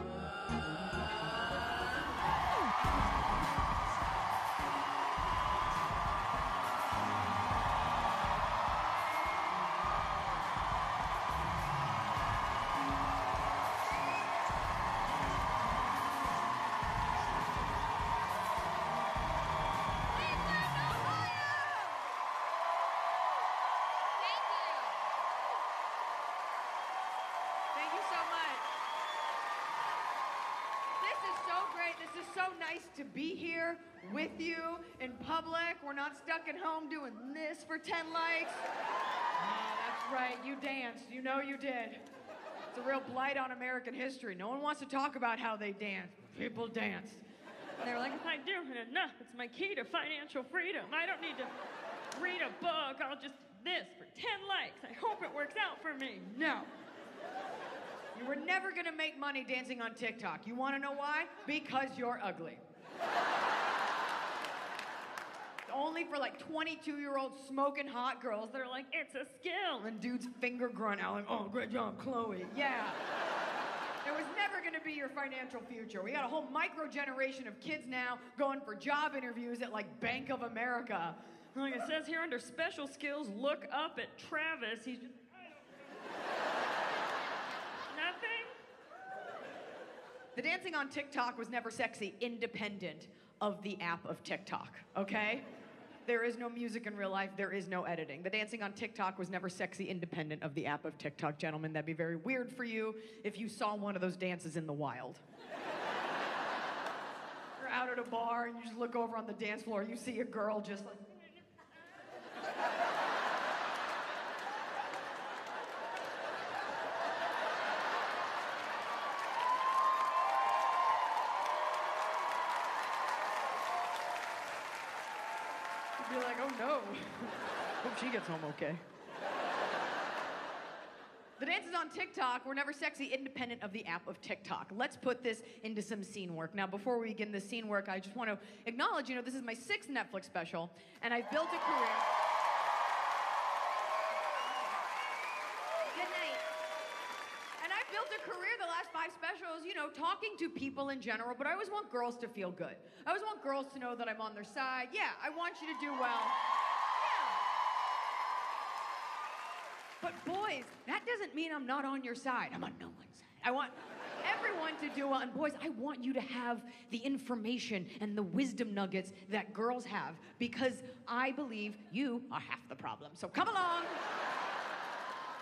Thank so nice to be here with you in public. We're not stuck at home doing this for 10 likes. Yeah, that's right. You danced. You know you did. It's a real blight on American history. No one wants to talk about how they dance. People dance. And they're like, if I do it enough. It's my key to financial freedom. I don't need to read a book. I'll just this for 10 likes. I hope it works out for me. No. You were never gonna make money dancing on TikTok. You wanna know why? Because you're ugly. Only for like 22 year old smoking hot girls that are like, It's a skill. and dudes finger grunt out like, oh, great job, Chloe. Yeah. It was never gonna be your financial future. We got a whole micro generation of kids now going for job interviews at like Bank of America. Like it says here under special skills, look up at Travis. He's just. Nothing? The dancing on TikTok was never sexy, independent of the app of TikTok, okay? There is no music in real life, there is no editing. The dancing on TikTok was never sexy, independent of the app of TikTok, gentlemen. That'd be very weird for you if you saw one of those dances in the wild. You're out at a bar and you just look over on the dance floor, you see a girl just like. Be like, oh no. Hope she gets home okay. The dances on TikTok were never sexy, independent of the app of TikTok. Let's put this into some scene work. Now, before we begin the scene work, I just want to acknowledge, you know, this is my sixth Netflix special, and I've built a career. Good night. And I've built a career the last five specials, you know, talking to people in general, but I always want girls to feel good. I always want girls to know that I'm on their side. Yeah, I want you to do well. Yeah. But boys, that doesn't mean I'm not on your side. I'm on no one's side. I want everyone to do well. And boys, I want you to have the information and the wisdom nuggets that girls have because I believe you are half the problem. So come along.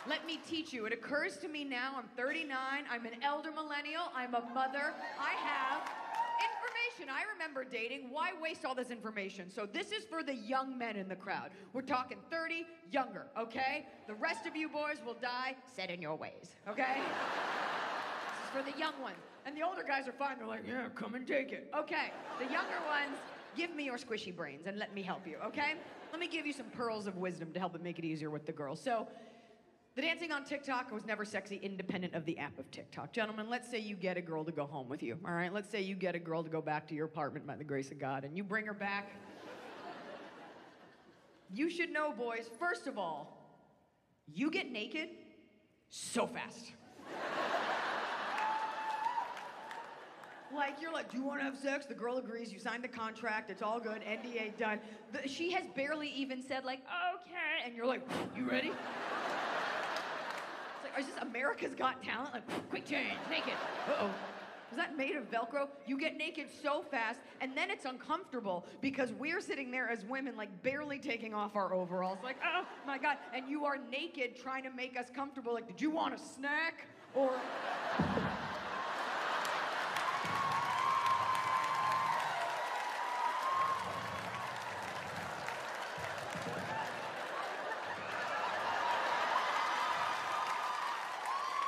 Let me teach you. It occurs to me now, I'm 39, I'm an elder millennial, I'm a mother, I have information. I remember dating. Why waste all this information? So, this is for the young men in the crowd. We're talking 30, younger, okay? The rest of you boys will die set in your ways, okay? this is for the young ones. And the older guys are fine. They're like, yeah, come and take it. Okay, the younger ones, give me your squishy brains and let me help you, okay? Let me give you some pearls of wisdom to help it make it easier with the girls. So, the dancing on TikTok was never sexy, independent of the app of TikTok. Gentlemen, let's say you get a girl to go home with you, all right? Let's say you get a girl to go back to your apartment by the grace of God, and you bring her back. You should know, boys, first of all, you get naked so fast. Like, you're like, do you want to have sex? The girl agrees. You signed the contract. It's all good. NDA done. The, she has barely even said, like, okay. And you're like, you ready? Like, is this America's Got Talent? Like, quick change, naked. Uh oh. Was that made of Velcro? You get naked so fast, and then it's uncomfortable because we're sitting there as women, like barely taking off our overalls, like, oh my God. And you are naked trying to make us comfortable. Like, did you want a snack? Or.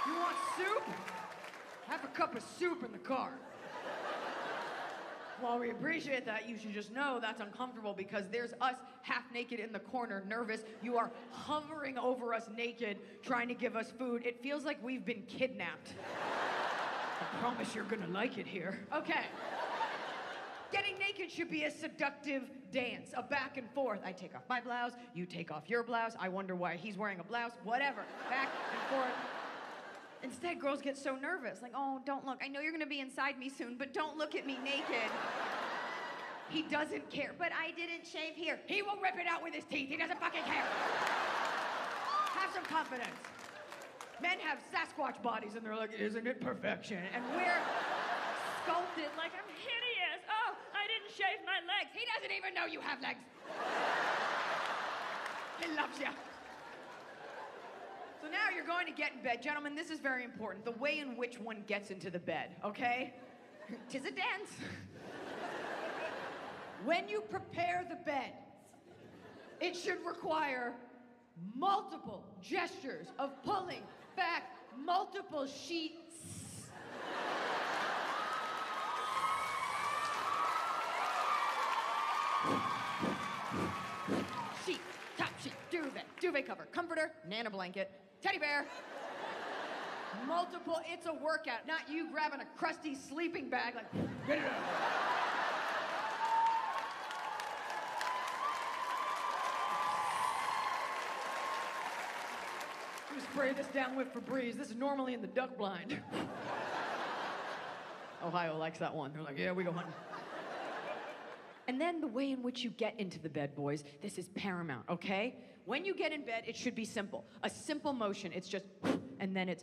You want soup? Have a cup of soup in the car. While we appreciate that, you should just know that's uncomfortable because there's us half naked in the corner, nervous. You are hovering over us naked, trying to give us food. It feels like we've been kidnapped. I promise you're gonna like it here. Okay. Getting naked should be a seductive dance, a back and forth. I take off my blouse, you take off your blouse. I wonder why he's wearing a blouse, whatever. Back and forth. Instead, girls get so nervous. Like, oh, don't look. I know you're gonna be inside me soon, but don't look at me naked. He doesn't care. But I didn't shave here. He will rip it out with his teeth. He doesn't fucking care. Have some confidence. Men have Sasquatch bodies and they're like, isn't it perfection? And we're sculpted like I'm Hideous. Oh, I didn't shave my legs. he doesn't even know you have legs. he loves you. So now you're going to get in bed. Gentlemen, this is very important. The way in which one gets into the bed, okay? Tis a dance. when you prepare the bed, it should require multiple gestures of pulling back multiple sheets. sheet, top sheet, duvet, duvet cover, comforter, nana blanket, teddy bear. Multiple, it's a workout, not you grabbing a crusty sleeping bag like, get it out. Spray this down with Febreze. This is normally in the duck blind. Ohio likes that one. They're like, yeah, we go hunting. And then the way in which you get into the bed, boys, this is paramount, okay? When you get in bed, it should be simple. A simple motion. It's just, and then it's,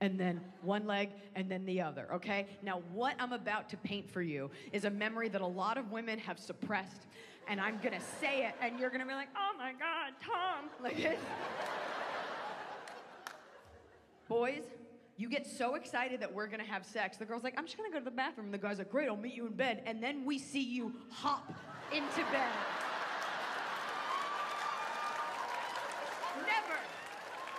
and then one leg, and then the other, okay? Now, what I'm about to paint for you is a memory that a lot of women have suppressed, and I'm gonna say it, and you're gonna be like, Oh my God, Tom. like this. Boys, you get so excited that we're gonna have sex. The girl's like, I'm just gonna go to the bathroom. The guy's like, Great, I'll meet you in bed. And then we see you hop into bed. Never.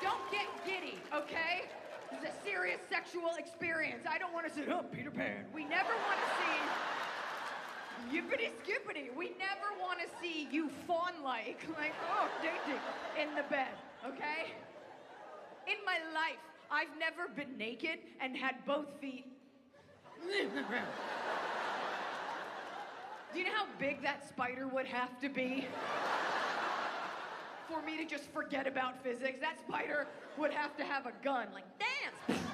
Don't get giddy, okay? This is a serious sexual experience. I don't wanna sit up, Peter Pan. We never wanna see yippity skippity. We never wanna see you fawn like, like, oh, dainty, in the bed, okay? In my life, I've never been naked and had both feet. Do you know how big that spider would have to be? For me to just forget about physics, that spider would have to have a gun, like, dance!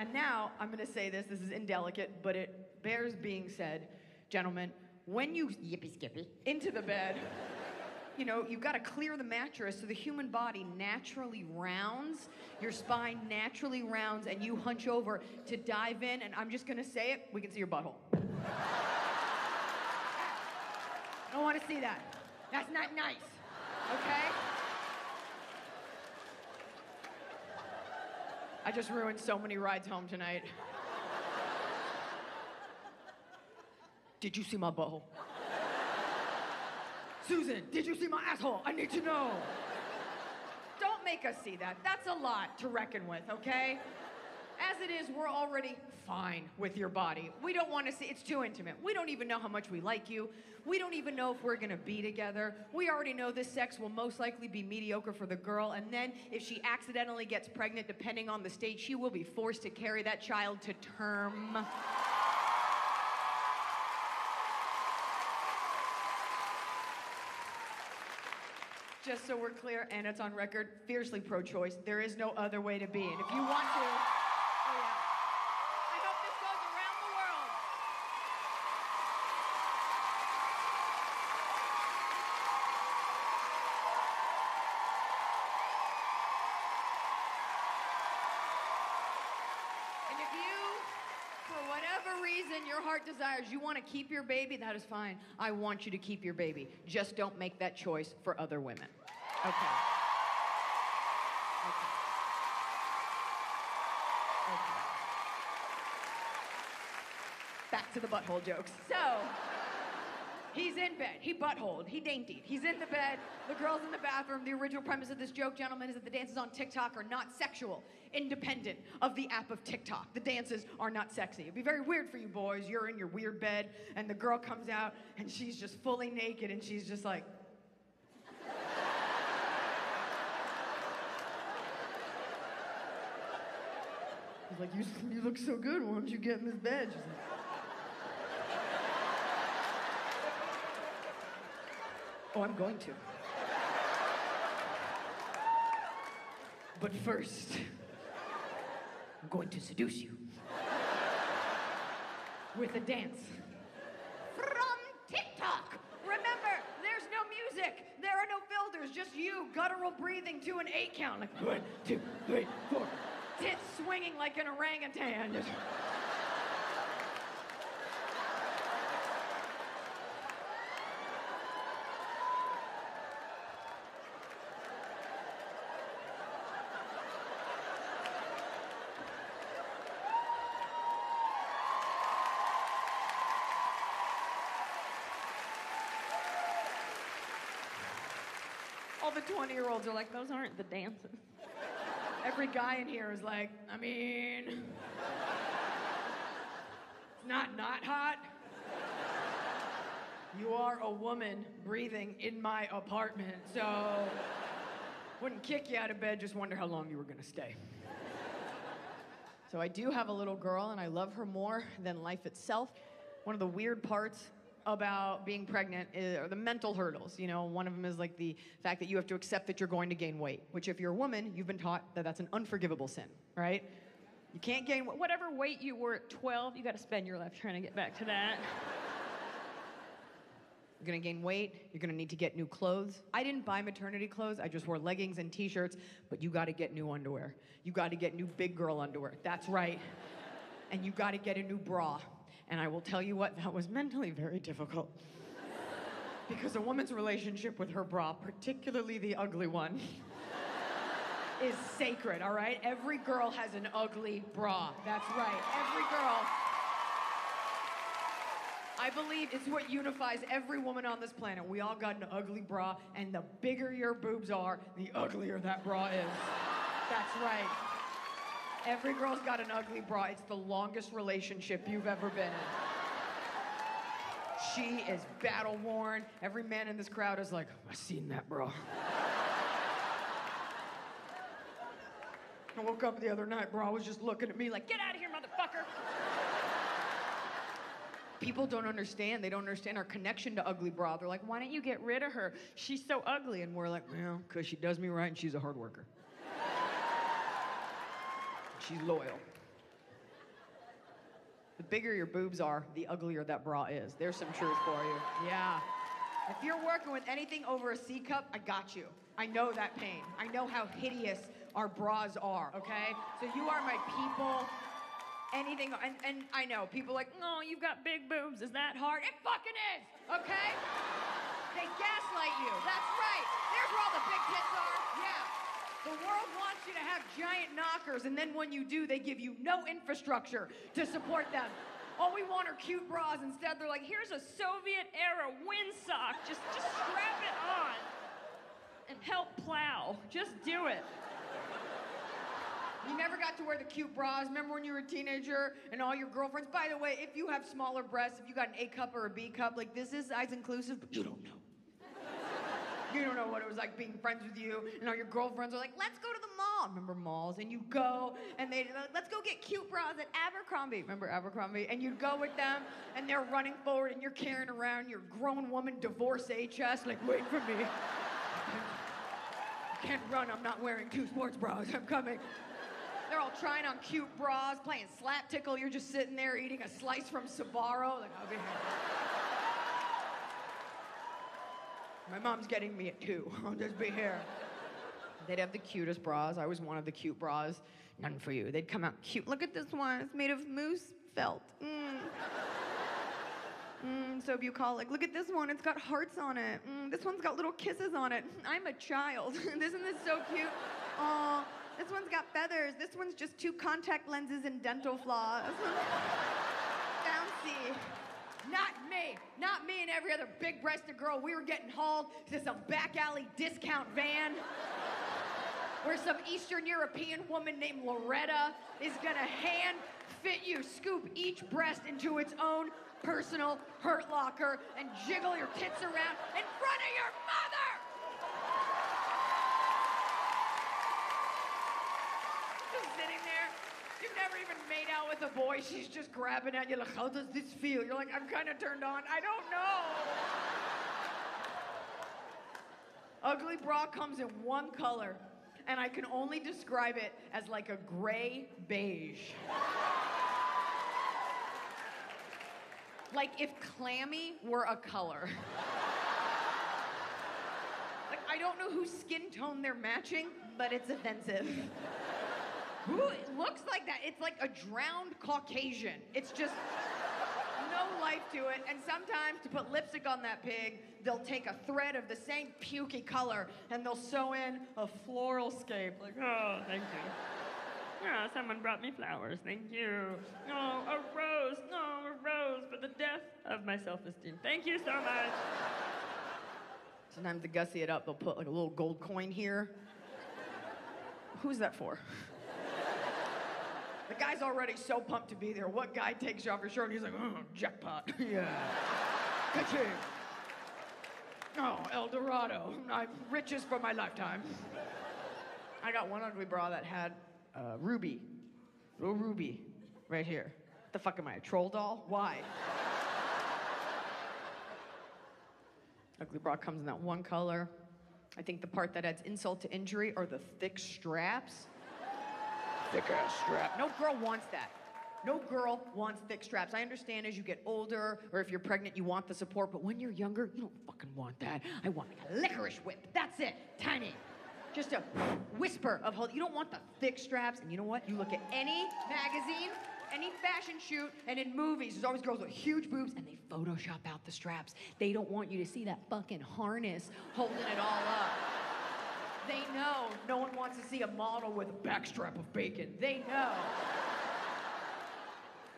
And now I'm gonna say this, this is indelicate, but it bears being said. Gentlemen, when you yippee skippy into the bed, you know, you've got to clear the mattress so the human body naturally rounds, your spine naturally rounds, and you hunch over to dive in. And I'm just gonna say it, we can see your butthole. I don't want to see that. That's not nice, okay? I just ruined so many rides home tonight. Did you see my butthole? Susan, did you see my asshole? I need to know. Don't make us see that. That's a lot to reckon with, okay? As it is, we're already fine with your body. We don't want to see, it's too intimate. We don't even know how much we like you. We don't even know if we're gonna be together. We already know this sex will most likely be mediocre for the girl, and then if she accidentally gets pregnant, depending on the state, she will be forced to carry that child to term. Just so we're clear, and it's on record, fiercely pro choice. There is no other way to be. And if you want to, oh yeah. I hope this goes around the world. And if you, for whatever reason, your heart desires, you want to keep your baby, that is fine. I want you to keep your baby. Just don't make that choice for other women. Okay. Okay. Okay. Back to the butthole jokes. So, he's in bed. He buttholed. He daintied. He's in the bed. The girl's in the bathroom. The original premise of this joke, gentlemen, is that the dances on TikTok are not sexual, independent of the app of TikTok. The dances are not sexy. It'd be very weird for you boys. You're in your weird bed, and the girl comes out, and she's just fully naked, and she's just like, He's like, you, you look so good. Why don't you get in this bed? She's like, oh, I'm going to. But first, I'm going to seduce you with a dance from TikTok. Remember, there's no music, there are no filters, just you guttural breathing to an eight count. Like one, two, three, four. Tits swinging like an orangutan. All the 20 year olds are like, Those aren't the dances. Every guy in here is like, I mean, it's not not hot. You are a woman breathing in my apartment, so wouldn't kick you out of bed, just wonder how long you were gonna stay. So I do have a little girl, and I love her more than life itself. One of the weird parts about being pregnant are the mental hurdles. You know, one of them is like the fact that you have to accept that you're going to gain weight, which if you're a woman, you've been taught that that's an unforgivable sin, right? You can't gain. Whatever weight you were at 12, you got to spend your life trying to get back to that. You're gonna gain weight. You're gonna need to get new clothes. I didn't buy maternity clothes. I just wore leggings and t-shirts. But you gotta get new underwear. You gotta get new big girl underwear. That's right. And you gotta get a new bra. And I will tell you what, that was mentally very difficult. Because a woman's relationship with her bra, particularly the ugly one, is sacred, all right? Every girl has an ugly bra. That's right. Every girl. I believe it's what unifies every woman on this planet. We all got an ugly bra, and the bigger your boobs are, the uglier that bra is. That's right. Every girl's got an ugly bra. It's the longest relationship you've ever been in. She is battle worn. Every man in this crowd is like, I seen that bra. I woke up the other night, bra was just looking at me like, Get out of here, motherfucker. people don't understand. They don't understand our connection to ugly bra. They're like, why don't you get rid of her? She's so ugly. And we're like, well, because she does me right and she's a hard worker. She's loyal. The bigger your boobs are, the uglier that bra is. There's some truth for you. Yeah. If you're working with anything over a C cup, I got you. I know that pain. I know how hideous our bras are, okay? So you are my people. Anything, and, and I know people like, No, you've got big boobs. Is that hard. It fucking is, okay? They gaslight you. That's right. There's where all the big tits are. Yeah. The world wants you to have giant knockers, and then when you do, they give you no infrastructure to support them. All we want are cute bras. Instead, they're like, Here's a Soviet era windsock. Just, just strap it on and help plow. Just do it. You never got to wear the cute bras. Remember when you were a teenager and all your girlfriends? By the way, if you have smaller breasts, if you got an A cup or a B cup, like this is size inclusive, but you don't know. You don't know what it was like being friends with you, and all your girlfriends are like, let's go to the mall. Remember malls? And you go, and they like, let's go get cute bras at Abercrombie. Remember Abercrombie? And you'd go with them, and they're running forward, and you're carrying around your grown woman divorcee chest, like, wait for me. I can't run, I'm not wearing two sports bras, I'm coming. They're all trying on cute bras, playing slap tickle. You're just sitting there eating a slice from Sbarro. Like, I'll be here. My mom's getting me two. I'll just be here. They'd have the cutest bras. I was one of the cute bras. None for you. They'd come out cute. Look at this one. It's made of moose felt. Mm. Mm, so bucolic. Look at this one. It's got hearts on it. Mm, this one's got little kisses on it. I'm a child. Isn't this so cute? Aw. This one's got feathers. This one's just two contact lenses and dental floss. Bouncy. Not me. Not me and every other big breasted girl. We were getting hauled to some back alley discount van where some Eastern European woman named Loretta is gonna hand fit you, scoop each breast into its own personal hurt locker, and jiggle your tits around in front of your mother! Just sitting there, You've never even made out with a boy. She's just grabbing at you like, how does this feel? You're like, I'm kind of turned on. I don't know. Ugly bra comes in one color, and I can only describe it as like a gray beige. like if clammy were a color. like I don't know whose skin tone they're matching, but it's offensive. Who looks like that? It's like a drowned Caucasian. It's just no life to it. And sometimes to put lipstick on that pig, they'll take a thread of the same pukey color and they'll sew in a floral scape. Like, Oh, thank you. Yeah, someone brought me flowers. Thank you. Oh, a rose. No, a rose for the death of my self-esteem. Thank you so much. sometimes to gussy it up, they'll put like a little gold coin here. Who's that for? The guy's already so pumped to be there. What guy takes you off your shirt and he's like, oh, jackpot. yeah. Ka-ching. Oh, El Dorado. I'm riches for my lifetime. I got one ugly bra that had uh, Ruby. Little Ruby. Right here. The fuck am I, a troll doll? Why? ugly bra comes in that one color. I think the part that adds insult to injury are the thick straps thick ass strap. No girl wants that. No girl wants thick straps. I understand as you get older or if you're pregnant, you want the support, but when you're younger, you don't fucking want that. I want like a licorice whip. That's it. Tiny. Just a whisper of hold. You don't want the thick straps. And you know what? You look at any magazine, any fashion shoot, and in movies, there's always girls with huge boobs and they Photoshop out the straps. They don't want you to see that fucking harness holding it all up. They know no one wants to see a model with a backstrap of bacon. They know.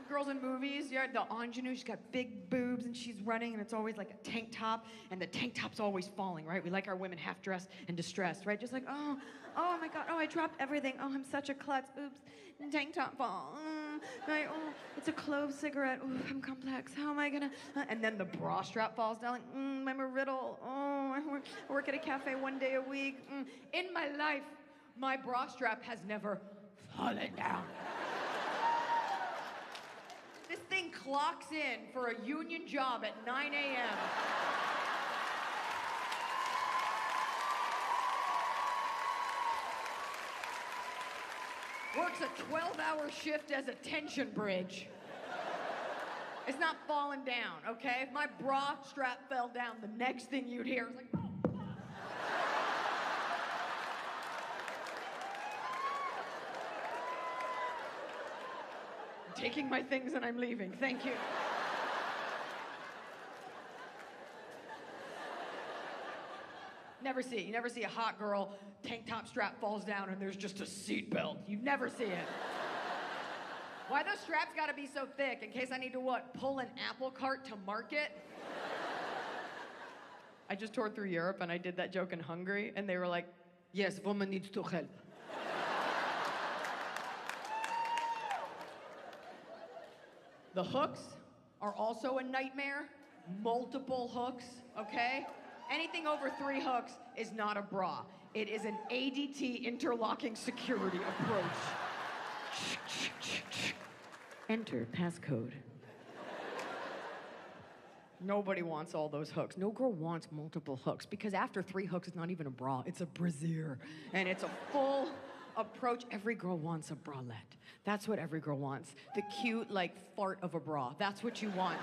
Girls in movies, yeah, the ingenue, she's got big boobs and she's running and it's always like a tank top and the tank top's always falling, right? We like our women half dressed and distressed, right? Just like, oh, oh my God, oh, I dropped everything. Oh, I'm such a klutz. Oops, tank top fall. Mm, right, oh, it's a clove cigarette. I'm complex. How am I gonna? uh, And then the bra strap falls down. Like, mm, I'm a riddle. Oh, I work, I work at a cafe one day a week. Mm. In my life, my bra strap has never fallen down. This thing clocks in for a union job at 9 a.m. Works a 12 hour shift as a tension bridge. It's not falling down, okay? If my bra strap fell down, the next thing you'd hear is like, taking my things and I'm leaving. Thank you. Never see it. You never see a hot girl, tank top strap falls down and there's just a seat belt. You never see it. Why those straps gotta be so thick? In case I need to what? Pull an apple cart to market? I just toured through Europe and I did that joke in Hungary and they were like, yes, woman needs to help. The hooks are also a nightmare. Multiple hooks, okay? Anything over three hooks is not a bra. It is an ADT interlocking security approach. Enter passcode. Nobody wants all those hooks. No girl wants multiple hooks because after three hooks, it's not even a bra, it's a brassiere. And it's a full approach. Every girl wants a bralette. That's what every girl wants. The cute, like, fart of a bra. That's what you want.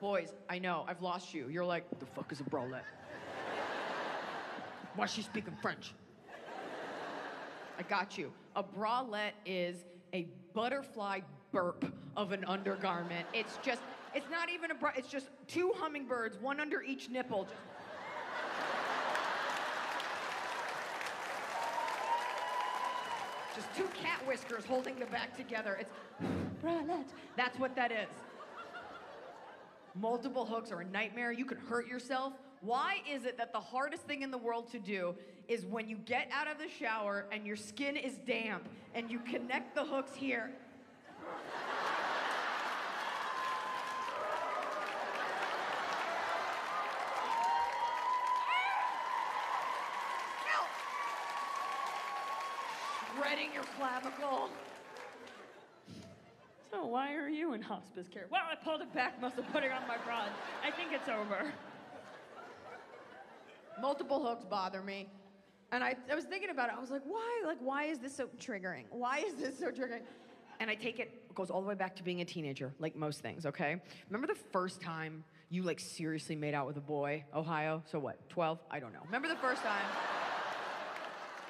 Boys, I know, I've lost you. You're like, what the fuck is a bralette? Why is she speaking French? I got you. A bralette is a butterfly burp of an undergarment. It's just, it's not even a bra, it's just two hummingbirds, one under each nipple. Just... Just two cat whiskers holding the back together. It's bralette. That's what that is. Multiple hooks are a nightmare. You can hurt yourself. Why is it that the hardest thing in the world to do is when you get out of the shower and your skin is damp and you connect the hooks here? Help! shredding your clavicle. So why are you in hospice care? Well, I pulled it back, must have put it on my bra. I think it's over. Multiple hooks bother me. And I, I was thinking about it. I was like, why? Like, why is this so triggering? Why is this so triggering? And I take it, it goes all the way back to being a teenager, like most things, okay? Remember the first time you like seriously made out with a boy, Ohio? So what, 12? I don't know. Remember the first time?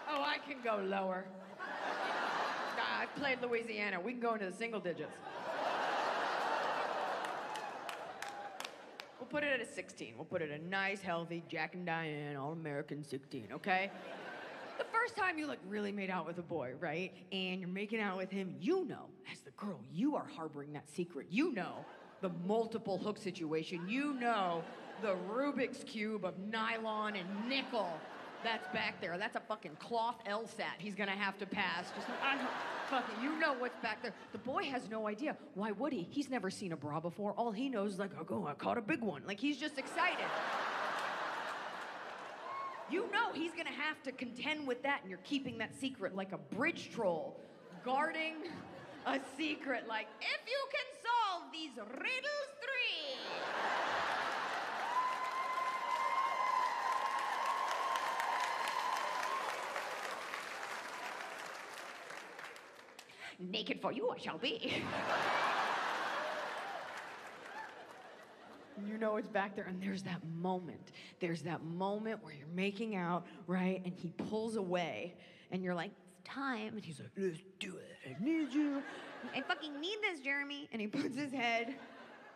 Oh, I can go lower. Played Louisiana. We can go into the single digits. We'll put it at a 16. We'll put it a nice, healthy Jack and Diane, all American 16, okay? The first time you like really made out with a boy, right? And you're making out with him, you know, as the girl, you are harboring that secret. You know the multiple hook situation. You know the Rubik's Cube of nylon and nickel that's back there. That's a fucking cloth LSAT he's gonna have to pass. Just, fucking, you know what's back there. The boy has no idea. Why would he? He's never seen a bra before. All he knows is like, oh, go, I caught a big one. Like he's just excited. You know he's gonna have to contend with that, and you're keeping that secret like a bridge troll, guarding a secret. Like, if you can solve these riddles three. Naked for you I shall be. You know it's back there, and there's that moment. There's that moment where you're making out, right? And he pulls away, and you're like, it's time. And he's like, let's do it. I need you. I fucking need this, Jeremy. And he puts his head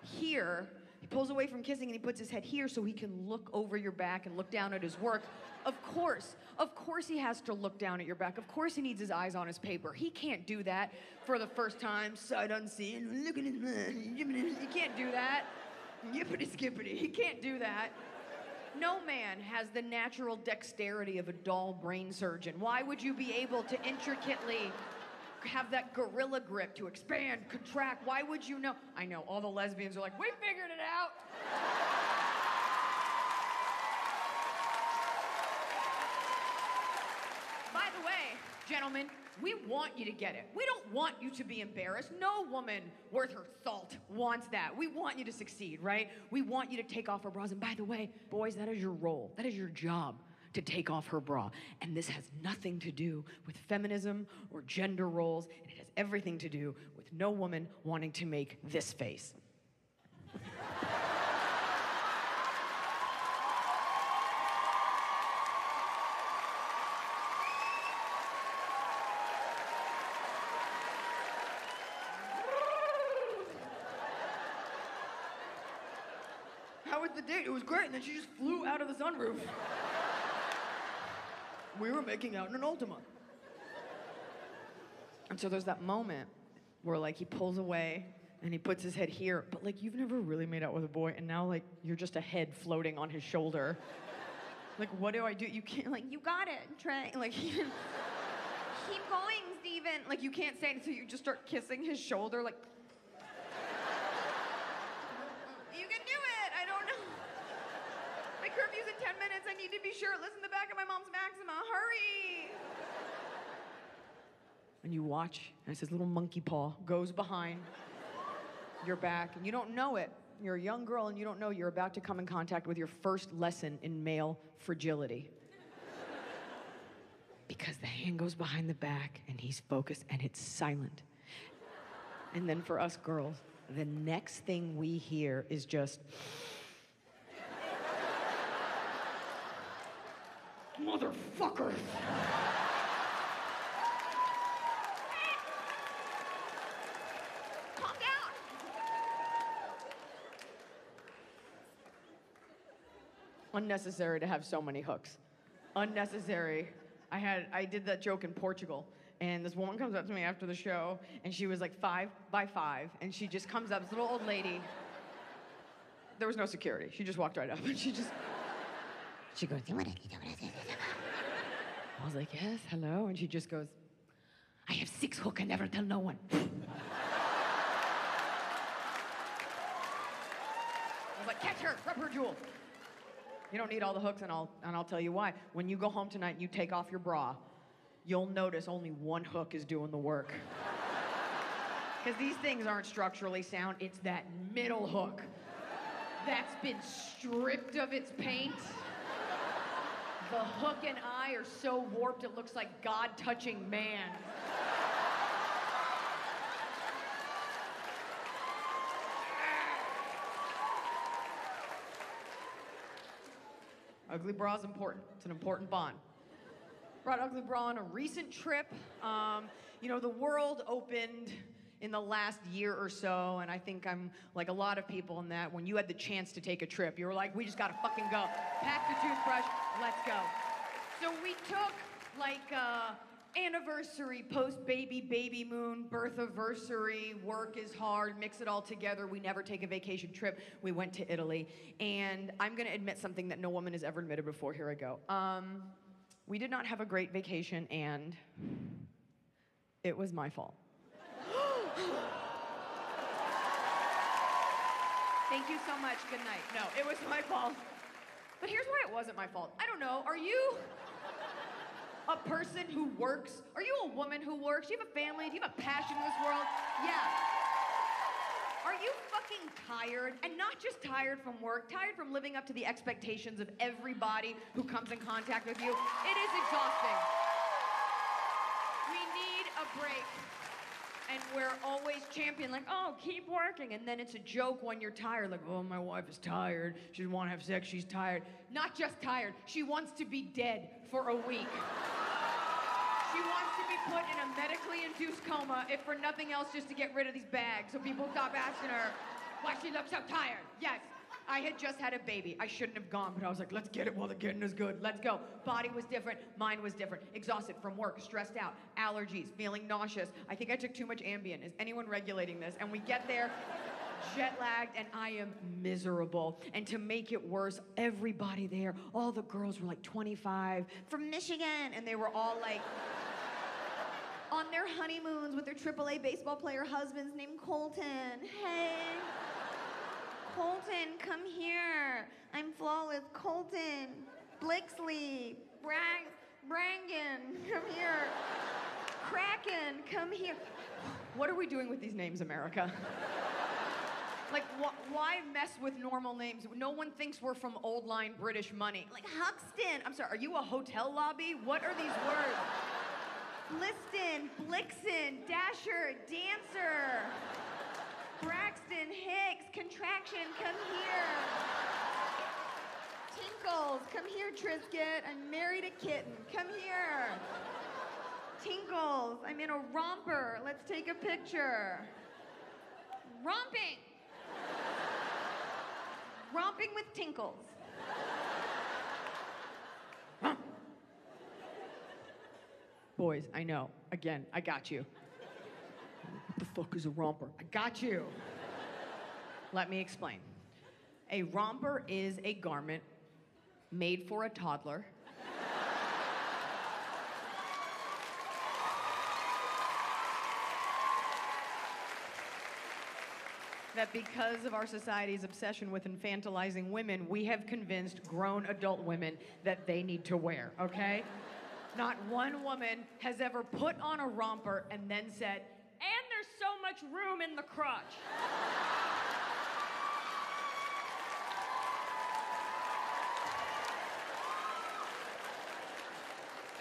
here. He pulls away from kissing and he puts his head here so he can look over your back and look down at his work. Of course, of course he has to look down at your back. Of course he needs his eyes on his paper. He can't do that for the first time, sight unseen. Look at his He can't do that. Yippity skippity. He can't do that. No man has the natural dexterity of a dull brain surgeon. Why would you be able to intricately have that gorilla grip to expand, contract? Why would you know? I know, all the lesbians are like, we figured it out. By the way, gentlemen, we want you to get it. We don't want you to be embarrassed. No woman worth her salt wants that. We want you to succeed, right? We want you to take off her bras. And by the way, boys, that is your role. That is your job to take off her bra. And this has nothing to do with feminism or gender roles. and It has everything to do with no woman wanting to make this face. How was the date? It was great. And then she just flew out of the sunroof. we were making out in an Altima. And so there's that moment where like he pulls away and he puts his head here, but like you've never really made out with a boy, and now like you're just a head floating on his shoulder. like, what do I do? You can't like you got it, Trey. Like keep going, Steven. Like you can't say until you just start kissing his shoulder, like You can do it. I don't know. My curfew's in 10 minutes. In the back of my mom's Maxima. Hurry. And you watch as his little monkey paw goes behind your back, and you don't know it. You're a young girl, and you don't know you're about to come in contact with your first lesson in male fragility. Because the hand goes behind the back, and he's focused, and it's silent. And then for us girls, the next thing we hear is just. Motherfucker! Calm down! Unnecessary to have so many hooks. Unnecessary. I had I did that joke in Portugal, and this woman comes up to me after the show, and she was like five by five, and she just comes up, this little old lady. There was no security. She just walked right up, and she just she goes. I was like, yes, hello, and she just goes, I have six hook and never tell no one. I was like, catch her, rub her jewel. You don't need all the hooks, and I'll and I'll tell you why. When you go home tonight, and you take off your bra. you'll notice only one hook is doing the work. Because these things aren't structurally sound, it's that middle hook that's been stripped of its paint. The hook and eye are so warped it looks like God touching man. Ugly bra is important. It's an important bond. Brought Ugly Bra on a recent trip. Um, you know, the world opened in the last year or so, and I think I'm like a lot of people in that when you had the chance to take a trip, you were like, we just gotta fucking go. Pack the toothbrush, let's go. So we took like uh, anniversary, post baby, baby moon, birth anniversary, work is hard, mix it all together. We never take a vacation trip. We went to Italy. And I'm gonna admit something that no woman has ever admitted before. Here I go. Um, we did not have a great vacation, and it was my fault. Thank you so much. Good night. No, it was my fault. But here's why it wasn't my fault. I don't know. Are you a person who works? Are you a woman who works? Do you have a family? Do you have a passion in this world? Yeah. Are you fucking tired? And not just tired from work, tired from living up to the expectations of everybody who comes in contact with you? It is exhausting. We need a break. And we're always champion, like, oh, keep working. And then it's a joke when you're tired, like, oh, my wife is tired. She doesn't want to have sex, she's tired. Not just tired, she wants to be dead for a week. She wants to be put in a medically induced coma, if for nothing else, just to get rid of these bags so people stop asking her why she looks so tired. Yes, I had just had a baby. I shouldn't have gone, but I was like, let's get it while the getting is good. Let's go. Body was different, mind was different. Exhausted from work, stressed out, allergies, feeling nauseous. I think I took too much Ambien. Is anyone regulating this? And we get there. Jet lagged, and I am miserable. And to make it worse, everybody there, all the girls were like 25 from Michigan, and they were all like, on their honeymoons with their AAA baseball player husbands named Colton. Hey. Colton, come here. I'm flawless. Colton. Blixley. Brang. Brangan, come here. Kraken, come here. What are we doing with these names, America? Like, wh- why mess with normal names? No one thinks we're from old line British money. Like Huxton. I'm sorry, are you a hotel lobby? What are these words? Liston, Blixen, Dasher, Dancer, Braxton, Hicks, Contraction, come here. Tinkles, come here, Trisket. I'm married a kitten. Come here. Tinkles, I'm in a romper. Let's take a picture. Romping. Romping with Tinkles. Boys, I know. Again, I got you. What the fuck is a romper? I got you. Let me explain. A romper is a garment made for a toddler. that because of our society's obsession with infantilizing women, we have convinced grown adult women that they need to wear, okay? Not one woman has ever put on a romper and then said, And there's so much room in the crotch.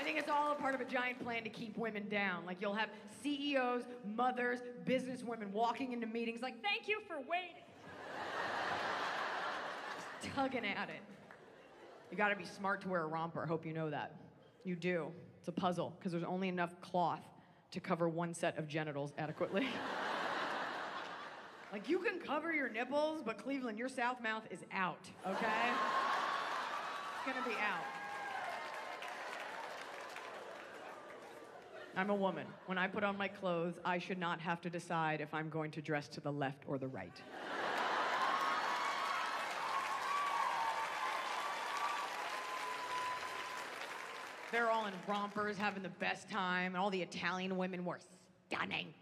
Think it's all a part of a giant plan to keep women down. Like you'll have CEOs, mothers, businesswomen walking into meetings like, Thank you for waiting. tugging at it. You gotta be smart to wear a romper. I hope you know that. You do. It's a puzzle because there's only enough cloth to cover one set of genitals adequately. like you can cover your nipples, but Cleveland, your south mouth is out, okay? It's gonna be out. I'm a woman. When I put on my clothes, I should not have to decide if I'm going to dress to the left or the right. They're all in rompers, having the best time, and all the Italian women were stunning.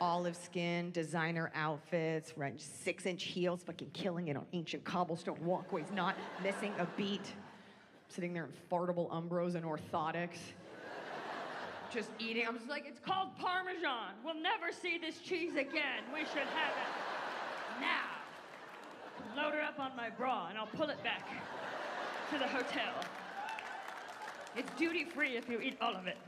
Olive skin, designer outfits, six inch heels, fucking killing it on ancient cobblestone walkways, not missing a beat. Sitting there in fartable umbros and orthotics. Just eating. I'm just like, it's called Parmesan. We'll never see this cheese again. We should have it now. Load her up on my bra and I'll pull it back to the hotel. It's duty free if you eat all of it.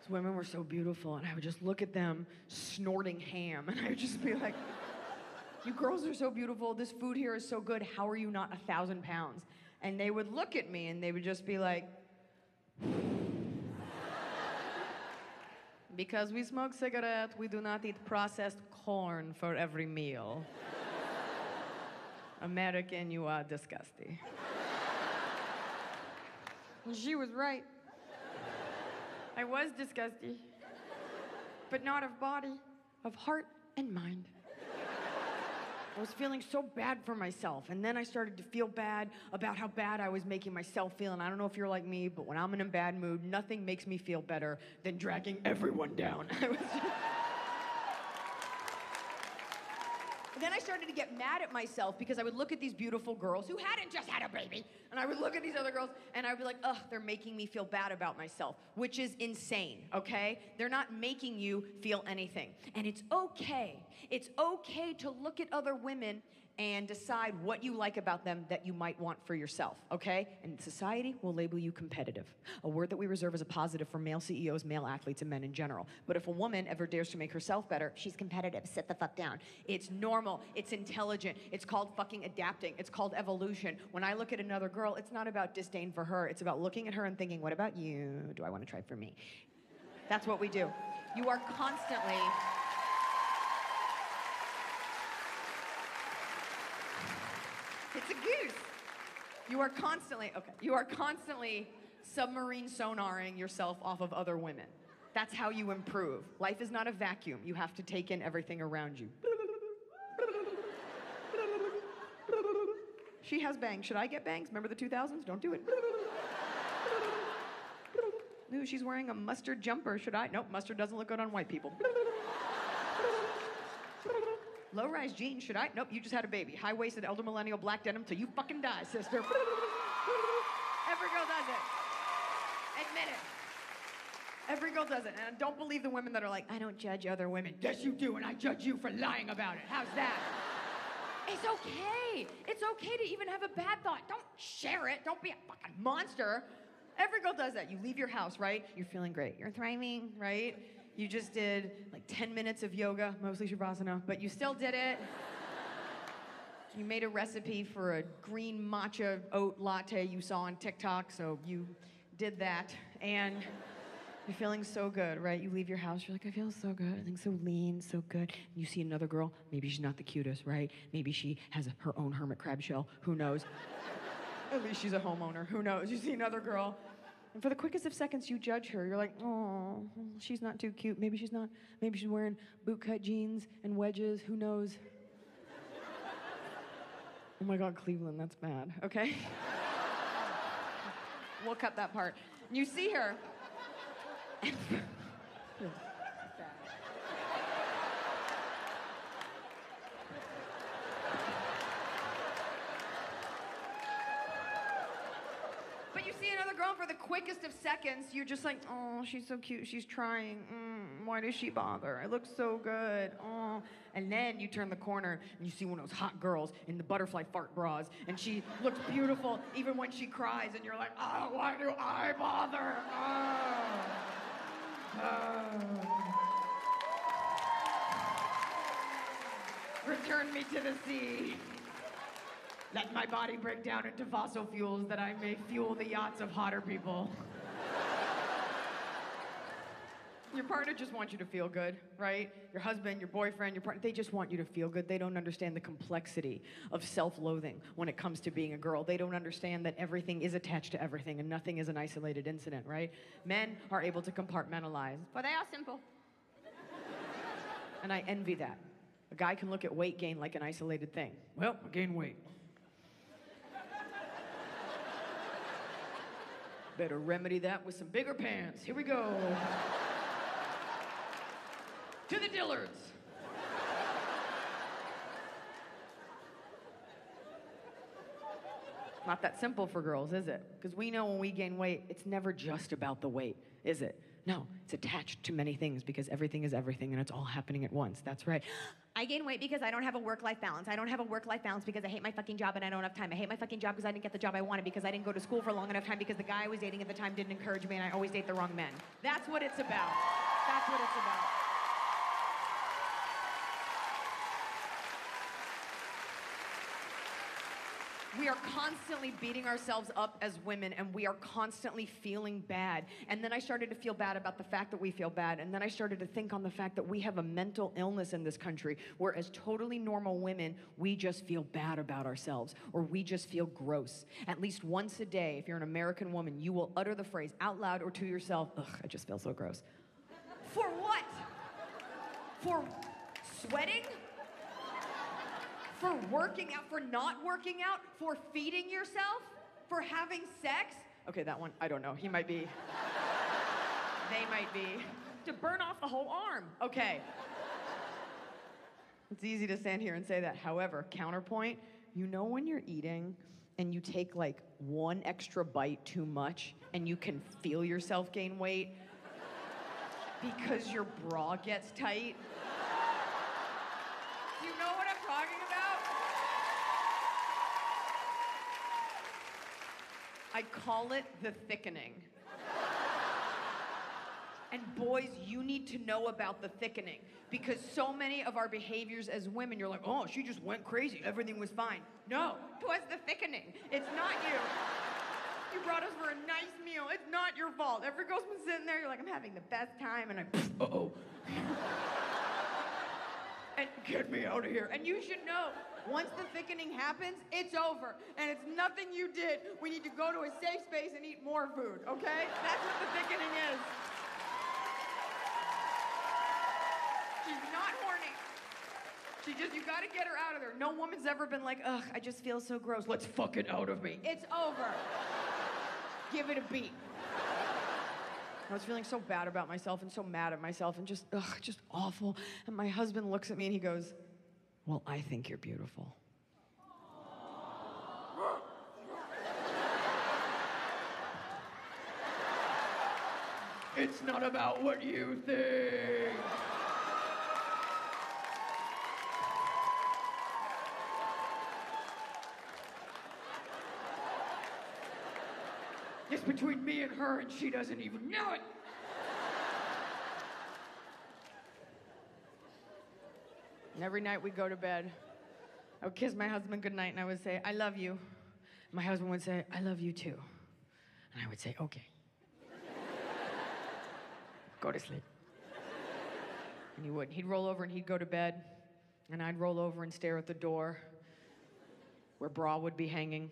These women were so beautiful, and I would just look at them snorting ham, and I would just be like, You girls are so beautiful. This food here is so good. How are you not a thousand pounds? And they would look at me and they would just be like, Because we smoke cigarette, we do not eat processed corn for every meal. American, you are disgusting. She was right. I was disgusting, but not of body, of heart and mind. I was feeling so bad for myself, and then I started to feel bad about how bad I was making myself feel. And I don't know if you're like me, but when I'm in a bad mood, nothing makes me feel better than dragging everyone down. I was just- then I started to get mad at myself because I would look at these beautiful girls who hadn't just had a baby, and I would look at these other girls and I would be like, ugh, they're making me feel bad about myself, which is insane, okay? They're not making you feel anything. And it's okay. It's okay to look at other women and decide what you like about them that you might want for yourself, okay? And society will label you competitive, a word that we reserve as a positive for male CEOs, male athletes, and men in general. But if a woman ever dares to make herself better, she's competitive. Sit the fuck down. It's normal. It's intelligent. It's called fucking adapting. It's called evolution. When I look at another girl, it's not about disdain for her. It's about looking at her and thinking, what about you? Do I want to try for me? That's what we do. You are constantly. It's a goose. You are constantly, okay, you are constantly submarine sonaring yourself off of other women. That's how you improve. Life is not a vacuum. You have to take in everything around you. She has bangs. Should I get bangs? Remember the 2000s? Don't do it. Ooh, she's wearing a mustard jumper. Should I? Nope, mustard doesn't look good on white people. Low rise jeans, should I? Nope, you just had a baby. High waisted elder millennial black denim till you fucking die, sister. Every girl does it. Admit it. Every girl does it. And don't believe the women that are like, I don't judge other women. Yes, you do, and I judge you for lying about it. How's that? It's okay. It's okay to even have a bad thought. Don't share it. Don't be a fucking monster. Every girl does that. You leave your house, right? You're feeling great. You're thriving, right? You just did like 10 minutes of yoga, mostly Shavasana, but you still did it. You made a recipe for a green matcha oat latte you saw on TikTok, so you did that. And you're feeling so good, right? You leave your house, you're like, I feel so good. Everything's so lean, so good. You see another girl, maybe she's not the cutest, right? Maybe she has her own hermit crab shell, who knows? At least she's a homeowner, who knows? You see another girl, and for the quickest of seconds, you judge her. You're like, oh, she's not too cute. Maybe she's not. Maybe she's wearing bootcut jeans and wedges. Who knows? oh my God, Cleveland, that's bad. Okay? we'll cut that part. You see her. But you see another girl for the quickest of seconds, you're just like, oh, she's so cute. She's trying. Mm, why does she bother? It looks so good. Oh. And then you turn the corner and you see one of those hot girls in the butterfly fart bras, and she looks beautiful even when she cries, and you're like, oh, why do I bother? Oh. Oh. Return me to the sea. Let my body break down into fossil fuels that I may fuel the yachts of hotter people. your partner just wants you to feel good, right? Your husband, your boyfriend, your partner, they just want you to feel good. They don't understand the complexity of self loathing when it comes to being a girl. They don't understand that everything is attached to everything and nothing is an isolated incident, right? Men are able to compartmentalize, but they are simple. and I envy that. A guy can look at weight gain like an isolated thing. Well, I gained weight. Better remedy that with some bigger pants. Here we go. to the Dillards. Not that simple for girls, is it? Because we know when we gain weight, it's never just about the weight, is it? No, it's attached to many things because everything is everything and it's all happening at once. That's right. I gain weight because I don't have a work life balance. I don't have a work life balance because I hate my fucking job and I don't have time. I hate my fucking job because I didn't get the job I wanted because I didn't go to school for long enough time because the guy I was dating at the time didn't encourage me and I always date the wrong men. That's what it's about. That's what it's about. We are constantly beating ourselves up as women and we are constantly feeling bad. And then I started to feel bad about the fact that we feel bad. And then I started to think on the fact that we have a mental illness in this country where, as totally normal women, we just feel bad about ourselves or we just feel gross. At least once a day, if you're an American woman, you will utter the phrase out loud or to yourself, ugh, I just feel so gross. For what? For sweating? For working out, for not working out, for feeding yourself, for having sex. Okay, that one, I don't know. He might be. they might be. To burn off the whole arm. Okay. It's easy to stand here and say that. However, counterpoint, you know when you're eating and you take like one extra bite too much and you can feel yourself gain weight because your bra gets tight? Do you know what I'm talking about? I call it the thickening. And boys, you need to know about the thickening because so many of our behaviors as women, you're like, oh, she just went crazy. Everything was fine. No, it was the thickening. It's not you. You brought us for a nice meal. It's not your fault. Every girl's been sitting there, you're like, I'm having the best time, and I, uh oh. Get me out of here. And you should know, once the thickening happens, it's over. And it's nothing you did. We need to go to a safe space and eat more food, okay? That's what the thickening is. She's not horny. She just, you gotta get her out of there. No woman's ever been like, ugh, I just feel so gross. Let's fuck it out of me. It's over. Give it a beat. I was feeling so bad about myself and so mad at myself and just, ugh, just awful. And my husband looks at me and he goes, Well, I think you're beautiful. It's not about what you think. It's between me and her, and she doesn't even know it. And every night we'd go to bed, I would kiss my husband goodnight and I would say, I love you. My husband would say, I love you too. And I would say, okay. go to sleep. And he would. He'd roll over and he'd go to bed, and I'd roll over and stare at the door where bra would be hanging.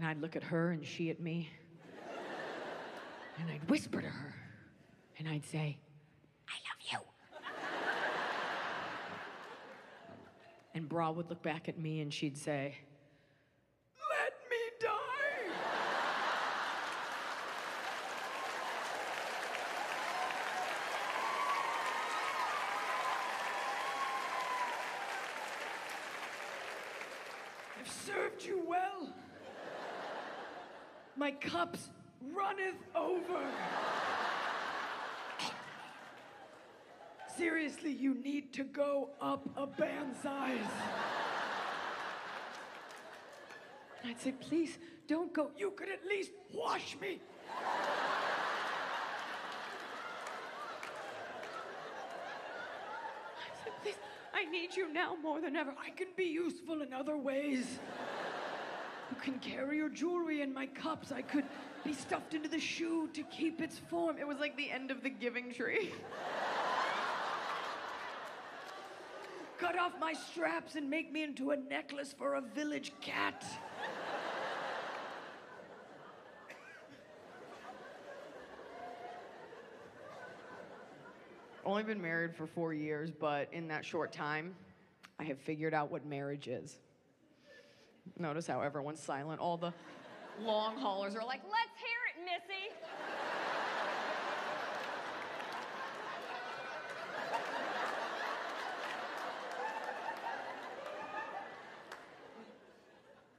And I'd look at her and she at me. And I'd whisper to her. And I'd say, I love you. And Bra would look back at me and she'd say, Let me die. I've served you well. My cups runneth over. Seriously, you need to go up a band size. And I'd say, please, don't go. You could at least wash me. I said, please, I need you now more than ever. I can be useful in other ways. Can carry your jewelry in my cups. I could be stuffed into the shoe to keep its form. It was like the end of the giving tree. Cut off my straps and make me into a necklace for a village cat. Only been married for four years, but in that short time, I have figured out what marriage is. Notice how everyone's silent. All the long haulers are like, let's hear it, Missy.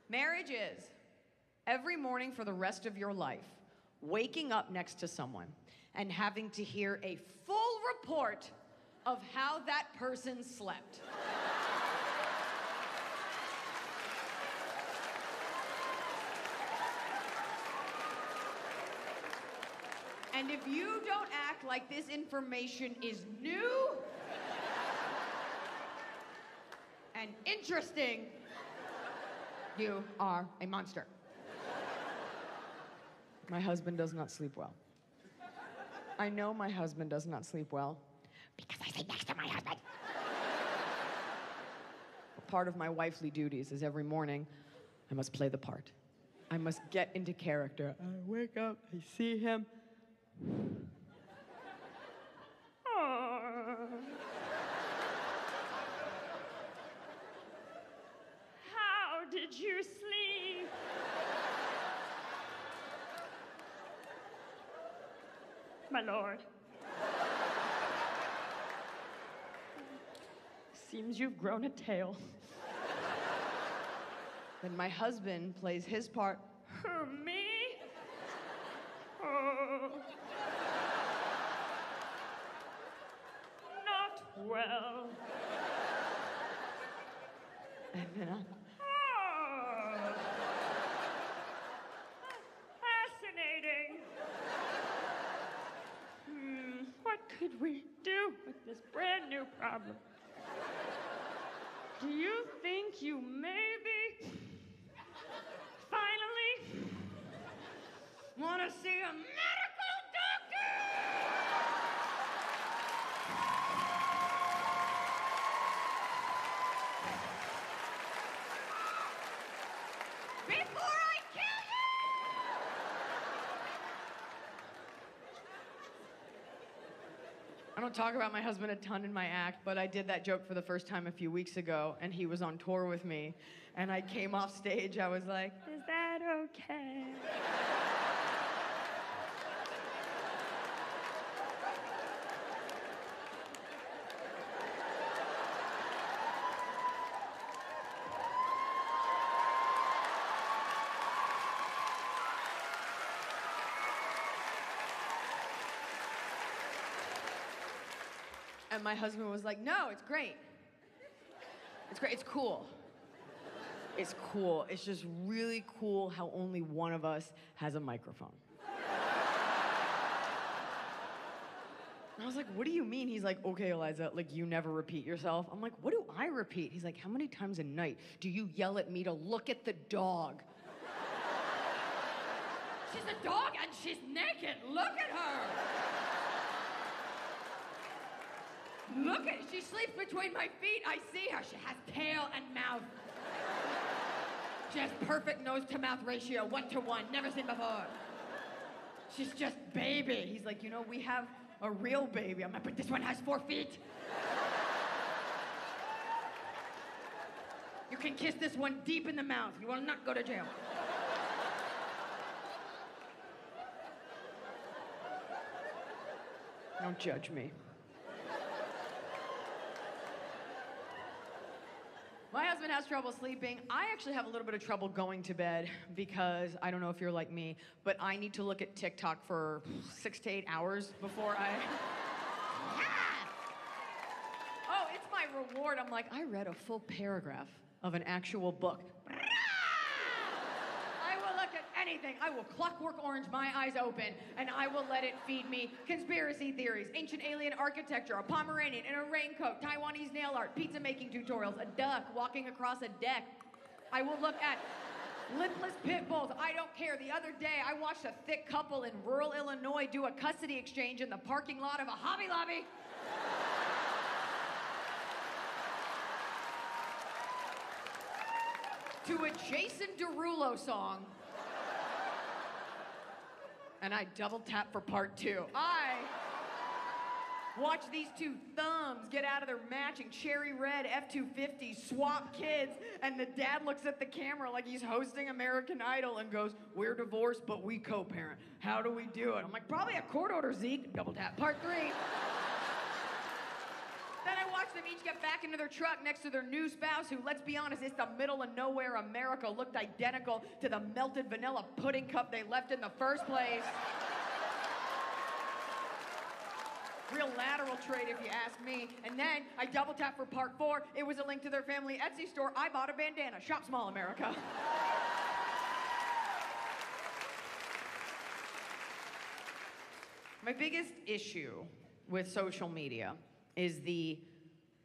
Marriage is every morning for the rest of your life waking up next to someone and having to hear a full report of how that person slept. And if you don't act like this information is new and interesting, you are a monster. My husband does not sleep well. I know my husband does not sleep well because I sleep next to my husband. Part of my wifely duties is every morning I must play the part. I must get into character. I wake up, I see him. How did you sleep? My lord. Seems you've grown a tail. Then my husband plays his part. For me? Oh. Not well. And then I, Oh. Fascinating. Hmm, what could we do with this brand new problem? Do you think you maybe finally want to see a medical doctor? Before I kill you! I don't talk about my husband a ton in my act, but I did that joke for the first time a few weeks ago, and he was on tour with me. And I came off stage, I was like, Is that okay? And my husband was like, no, it's great. It's great, it's cool. It's cool. It's just really cool how only one of us has a microphone. And I was like, what do you mean? He's like, okay, Iliza, like you never repeat yourself. I'm like, what do I repeat? He's like, how many times a night do you yell at me to look at the dog? she's a dog and she's naked. Look at her. Look at she sleeps between my feet. I see her. She has tail and mouth. She has perfect nose to mouth ratio, one to one, never seen before. She's just baby. He's like, you know, we have a real baby. I'm like, but this one has four feet. You can kiss this one deep in the mouth. You will not go to jail. Don't judge me. My husband has trouble sleeping. I actually have a little bit of trouble going to bed because I don't know if you're like me, but I need to look at TikTok for six to eight hours before I. Yeah! Oh, it's my reward. I'm like, I read a full paragraph of an actual book. I will look at anything. I will clockwork orange my eyes open and I will let it feed me conspiracy theories, ancient alien architecture, a Pomeranian in a raincoat, Taiwanese nail art, pizza making tutorials, a duck walking across a deck. I will look at lipless pit bulls. I don't care. The other day, I watched a thick couple in rural Illinois do a custody exchange in the parking lot of a Hobby Lobby. to a Jason Derulo song. And I double tap for part two. I watch these two thumbs get out of their matching cherry red F 250 swap kids, and the dad looks at the camera like he's hosting American Idol and goes, We're divorced, but we co parent. How do we do it? I'm like, Probably a court order, Zeke. Double tap. Part three. Watch them each get back into their truck next to their new spouse, who, let's be honest, it's the middle of nowhere America, looked identical to the melted vanilla pudding cup they left in the first place. Real lateral trade, if you ask me. And then I double tap for part four. It was a link to their family Etsy store. I bought a bandana. Shop small, America. My biggest issue with social media is the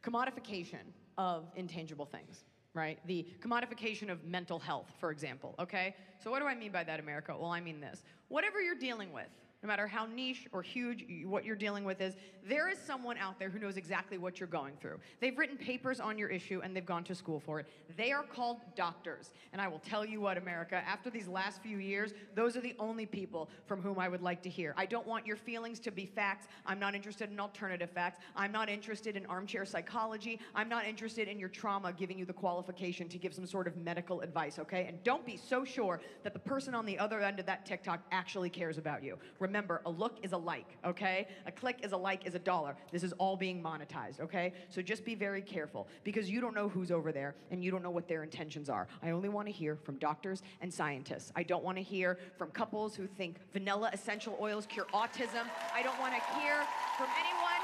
commodification of intangible things, right? The commodification of mental health, for example, okay? So, what do I mean by that, America? Well, I mean this. Whatever you're dealing with, no matter how niche or huge what you're dealing with is, there is someone out there who knows exactly what you're going through. They've written papers on your issue and they've gone to school for it. They are called doctors. And I will tell you what, America, after these last few years, those are the only people from whom I would like to hear. I don't want your feelings to be facts. I'm not interested in alternative facts. I'm not interested in armchair psychology. I'm not interested in your trauma giving you the qualification to give some sort of medical advice, okay? And don't be so sure that the person on the other end of that TikTok actually cares about you. Remember, a look is a like, okay? A click is a like is a dollar. This is all being monetized, okay? So just be very careful because you don't know who's over there and you don't know what their intentions are. I only want to hear from doctors and scientists. I don't want to hear from couples who think vanilla essential oils cure autism. I don't want to hear from anyone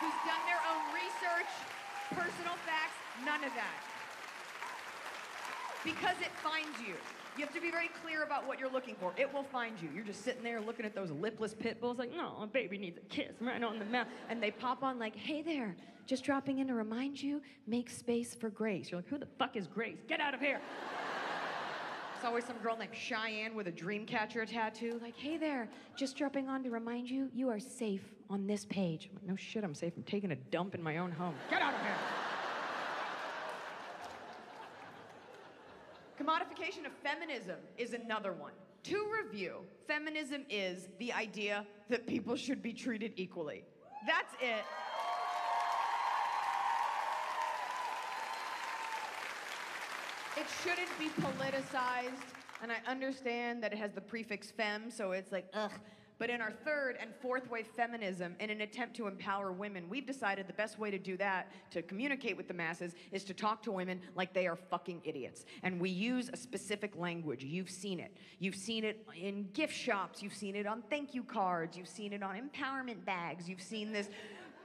who's done their own research, personal facts, none of that. Because it finds you. You have to be very clear about what you're looking for. It will find you. You're just sitting there looking at those lipless pit bulls, like, no, a baby needs a kiss right on the mouth. And they pop on, like, hey there, just dropping in to remind you, make space for Grace. You're like, who the fuck is Grace? Get out of here. It's always some girl named Cheyenne with a dream catcher tattoo. Like, hey there, just dropping on to remind you, you are safe on this page. I'm like, no shit, I'm safe. I'm taking a dump in my own home. Get out of here. Commodification of feminism is another one. To review, feminism is the idea that people should be treated equally. That's it. It shouldn't be politicized, and I understand that it has the prefix fem, so it's like, ugh. But in our third and fourth wave feminism, in an attempt to empower women, we've decided the best way to do that, to communicate with the masses, is to talk to women like they are fucking idiots. And we use a specific language. You've seen it. You've seen it in gift shops. You've seen it on thank you cards. You've seen it on empowerment bags. You've seen this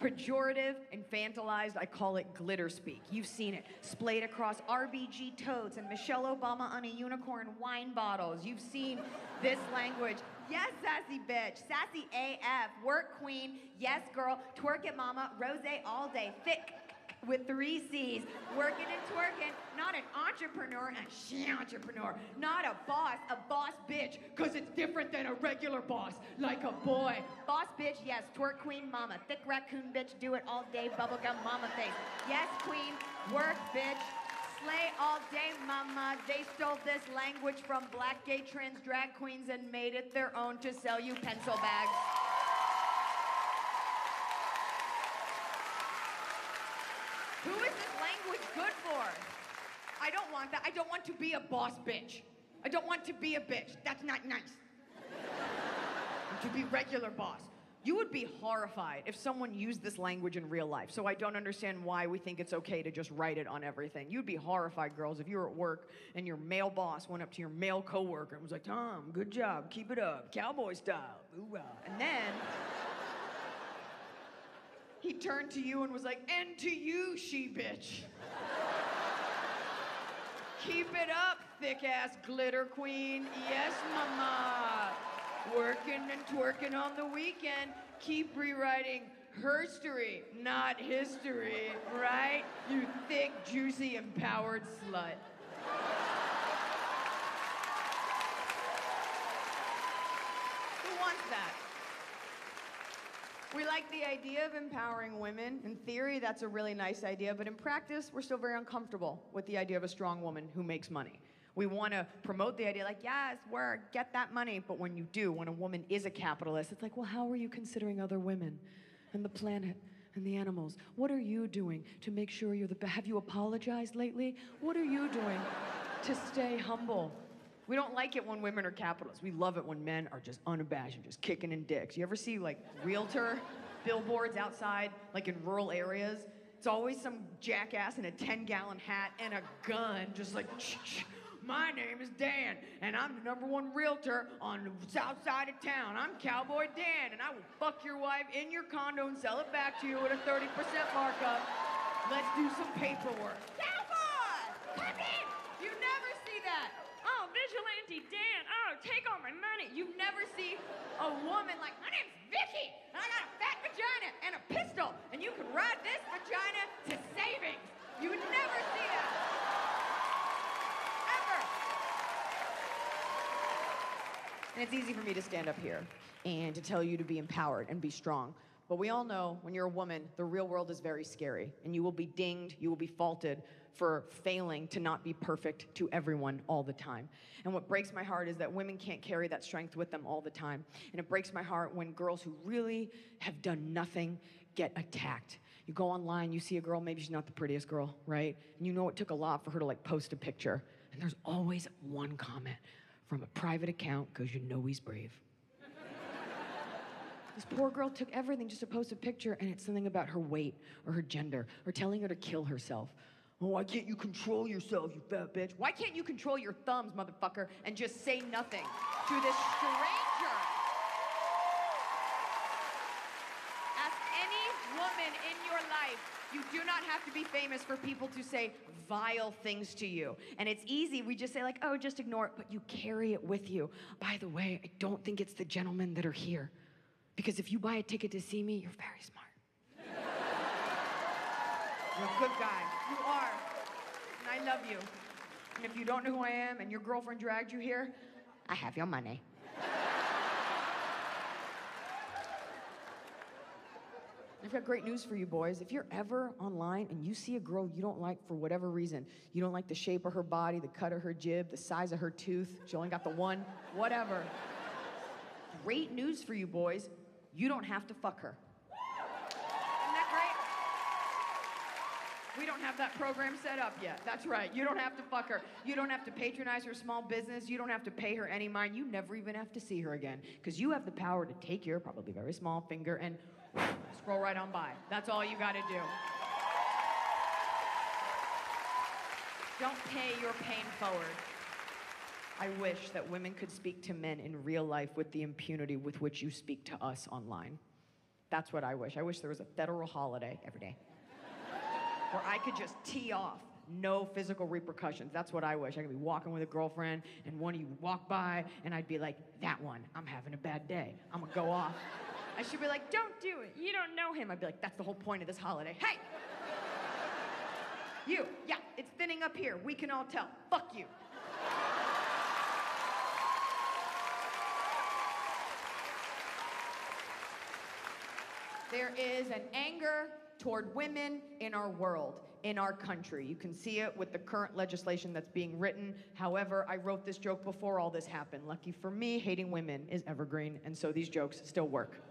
pejorative, infantilized, I call it glitter speak. You've seen it splayed across RBG totes and Michelle Obama on a unicorn wine bottles. You've seen this language. Yes, sassy bitch, sassy AF, work queen, yes girl, twerk it mama, rose all day, thick with three C's, working and twerking, not an entrepreneur, a she entrepreneur, not a boss, a boss bitch, cause it's different than a regular boss, like a boy. Boss bitch, yes, twerk queen mama, thick raccoon bitch, do it all day, bubblegum mama face. Yes, queen, work bitch, slay all day mama. They stole this language from black gay trans drag queens and made it their own to sell you pencil bags. Who is this language good for? I don't want that. I don't want to be a boss bitch. I don't want to be a bitch. That's not nice. to be regular boss. You would be horrified if someone used this language in real life. So I don't understand why we think it's okay to just write it on everything. You'd be horrified, girls, if you were at work and your male boss went up to your male coworker and was like, "Tom, good job, keep it up, cowboy style, ooh And then he turned to you and was like, and to you, she bitch. Keep it up, thick ass glitter queen. Yes, mama. Working and twerking on the weekend. Keep rewriting herstory, not history, right? You thick, juicy, empowered slut. Who wants that? We like the idea of empowering women. In theory, that's a really nice idea, but in practice, we're still very uncomfortable with the idea of a strong woman who makes money. We want to promote the idea like, yes, work, get that money. But when you do, when a woman is a capitalist, it's like, well, how are you considering other women and the planet and the animals? What are you doing to make sure you're the best? Have you apologized lately? What are you doing to stay humble? We don't like it when women are capitalists. We love it when men are just unabashed and just kicking in dicks. You ever see like realtor billboards outside, like in rural areas? It's always some jackass in a 10 gallon hat and a gun, just like, my name is Dan, and I'm the number one realtor on the south side of town. I'm Cowboy Dan, and I will fuck your wife in your condo and sell it back to you at a 30% markup. Let's do some paperwork. Cowboy! Come in! You never see that. Oh, vigilante Dan. Oh, take all my money. You never see a woman like, my name's Vicky, and I got a fat vagina and a pistol, and you can ride this vagina to savings. You would never see that. Ever. And it's easy for me to stand up here and to tell you to be empowered and be strong. But we all know when you're a woman, the real world is very scary, and you will be dinged, you will be faulted for failing to not be perfect to everyone all the time. And what breaks my heart is that women can't carry that strength with them all the time. And it breaks my heart when girls who really have done nothing get attacked. You go online, you see a girl, maybe she's not the prettiest girl, right? And you know it took a lot for her to like post a picture. And there's always one comment from a private account because you know he's brave. This poor girl took everything just to post a picture, and it's something about her weight or her gender or telling her to kill herself. Oh, why can't you control yourself, you fat bitch? Why can't you control your thumbs, motherfucker, and just say nothing to this stranger? Ask any woman in your life. You do not have to be famous for people to say vile things to you. And it's easy. We just say, like, oh, just ignore it, but you carry it with you. By the way, I don't think it's the gentlemen that are here. Because if you buy a ticket to see me, you're very smart. You're a good guy. You are. And I love you. And if you don't know who I am and your girlfriend dragged you here, I have your money. I've got great news for you boys. If you're ever online and you see a girl you don't like for whatever reason, you don't like the shape of her body, the cut of her jib, the size of her tooth, she only got the one, whatever. Great news for you boys. You don't have to fuck her. Isn't that great? We don't have that program set up yet. That's right. You don't have to fuck her. You don't have to patronize her small business. You don't have to pay her any mind. You never even have to see her again because you have the power to take your probably very small finger and scroll right on by. That's all you got to do. Don't pay your pain forward. I wish that women could speak to men in real life with the impunity with which you speak to us online. That's what I wish. I wish there was a federal holiday every day where I could just tee off, no physical repercussions. That's what I wish. I could be walking with a girlfriend, and one of you walk by, and I'd be like, that one, I'm having a bad day. I'm gonna go off. And she'd be like, don't do it. You don't know him. I'd be like, that's the whole point of this holiday. Hey! You, yeah, it's thinning up here. We can all tell. Fuck you. There is an anger toward women in our world, in our country. You can see it with the current legislation that's being written. However, I wrote this joke before all this happened. Lucky for me, hating women is evergreen, and so these jokes still work.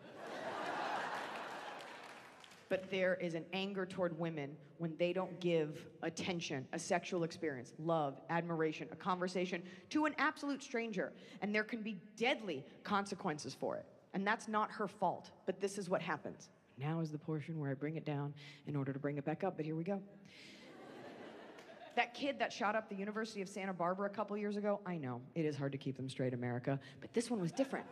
But there is an anger toward women when they don't give attention, a sexual experience, love, admiration, a conversation to an absolute stranger, and there can be deadly consequences for it. And that's not her fault, but this is what happens. Now is the portion where I bring it down in order to bring it back up, but here we go. that kid that shot up the University of Santa Barbara a couple years ago, I know, it is hard to keep them straight, America, but this one was different.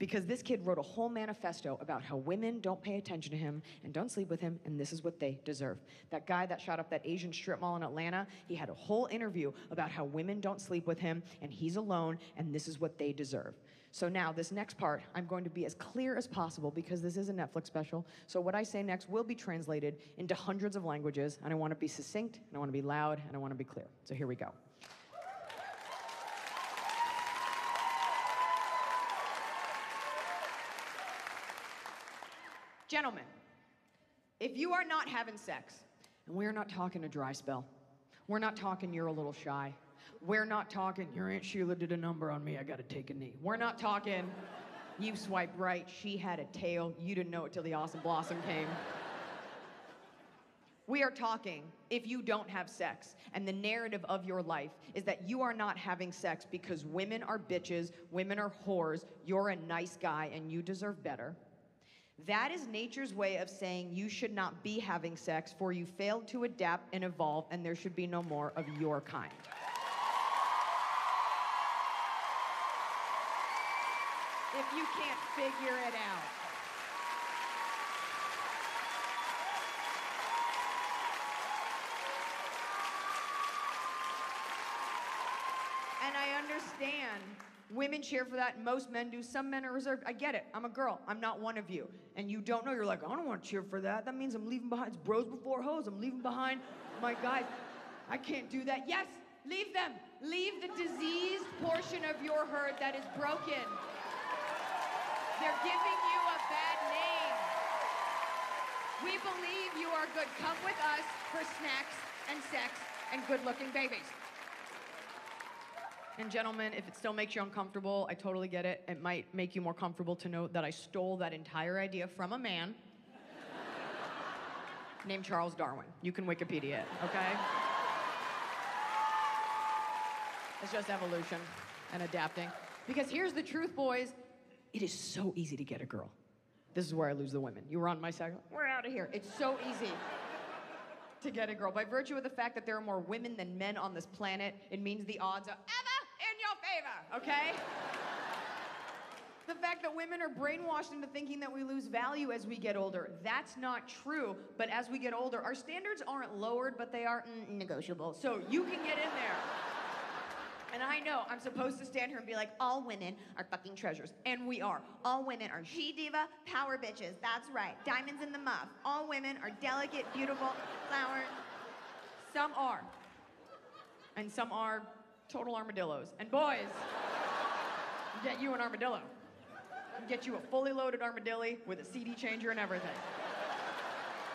Because this kid wrote a whole manifesto about how women don't pay attention to him and don't sleep with him, and this is what they deserve. That guy that shot up that Asian strip mall in Atlanta, he had a whole interview about how women don't sleep with him, and he's alone, and this is what they deserve. So now, this next part, I'm going to be as clear as possible because this is a Netflix special. So what I say next will be translated into hundreds of languages, and I want to be succinct, and I want to be loud, and I want to be clear. So here we go. Gentlemen, if you are not having sex, and we're not talking a dry spell, we're not talking you're a little shy, we're not talking your Aunt Sheila did a number on me, I gotta take a knee. We're not talking you swiped right, she had a tail, you didn't know it till the awesome blossom came. We are talking if you don't have sex, and the narrative of your life is that you are not having sex because women are bitches, women are whores, you're a nice guy, and you deserve better That is nature's way of saying you should not be having sex, for you failed to adapt and evolve, and there should be no more of your kind. If you can't figure it out. And I understand women cheer for that, most men do. Some men are reserved. I get it. I'm a girl. I'm not one of you. And you don't know. You're like, I don't want to cheer for that. That means I'm leaving behind. It's bros before hoes. I'm leaving behind my guys. I can't do that. Yes, leave them. Leave the diseased portion of your herd that is broken. They're giving you a bad name. We believe you are good. Come with us for snacks and sex and good looking babies. And gentlemen, if it still makes you uncomfortable, I totally get it. It might make you more comfortable to know that I stole that entire idea from a man named Charles Darwin. You can Wikipedia it, okay? It's just evolution and adapting. Because here's the truth, boys it is so easy to get a girl. This is where I lose the women. You were on my side. We're out of here. It's so easy to get a girl. By virtue of the fact that there are more women than men on this planet, it means the odds are ever favor, okay? the fact that women are brainwashed into thinking that we lose value as we get older. That's not true. But as we get older, our standards aren't lowered, but they are mm, negotiable. So you can get in there. And I know I'm supposed to stand here and be like, all women are fucking treasures. And we are. All women are she diva, power bitches. That's right. Diamonds in the muff. All women are delicate, beautiful, flowers. Some are. And some are total armadillos. And boys, get you an armadillo. Get you a fully loaded armadillo with a CD changer and everything.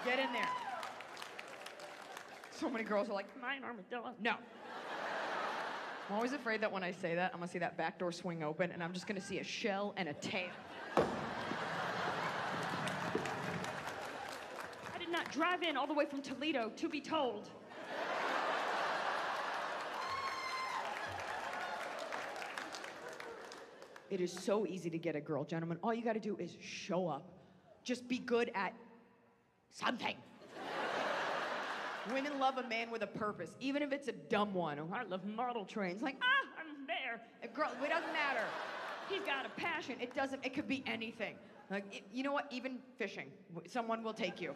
Get in there. So many girls are like, Mine armadillo. no. I'm always afraid that when I say that, I'm gonna see that back door swing open and I'm just gonna see a shell and a tail. I did not drive in all the way from Toledo to be told. It is so easy to get a girl, gentlemen. All you gotta do is show up. Just be good at something. Women love a man with a purpose, even if it's a dumb one. Oh, I love model trains. Like, Ah, I'm there. a girl, it doesn't matter. He's got a passion. It doesn't, it could be anything. Like, it- you know what? Even fishing, someone will take you.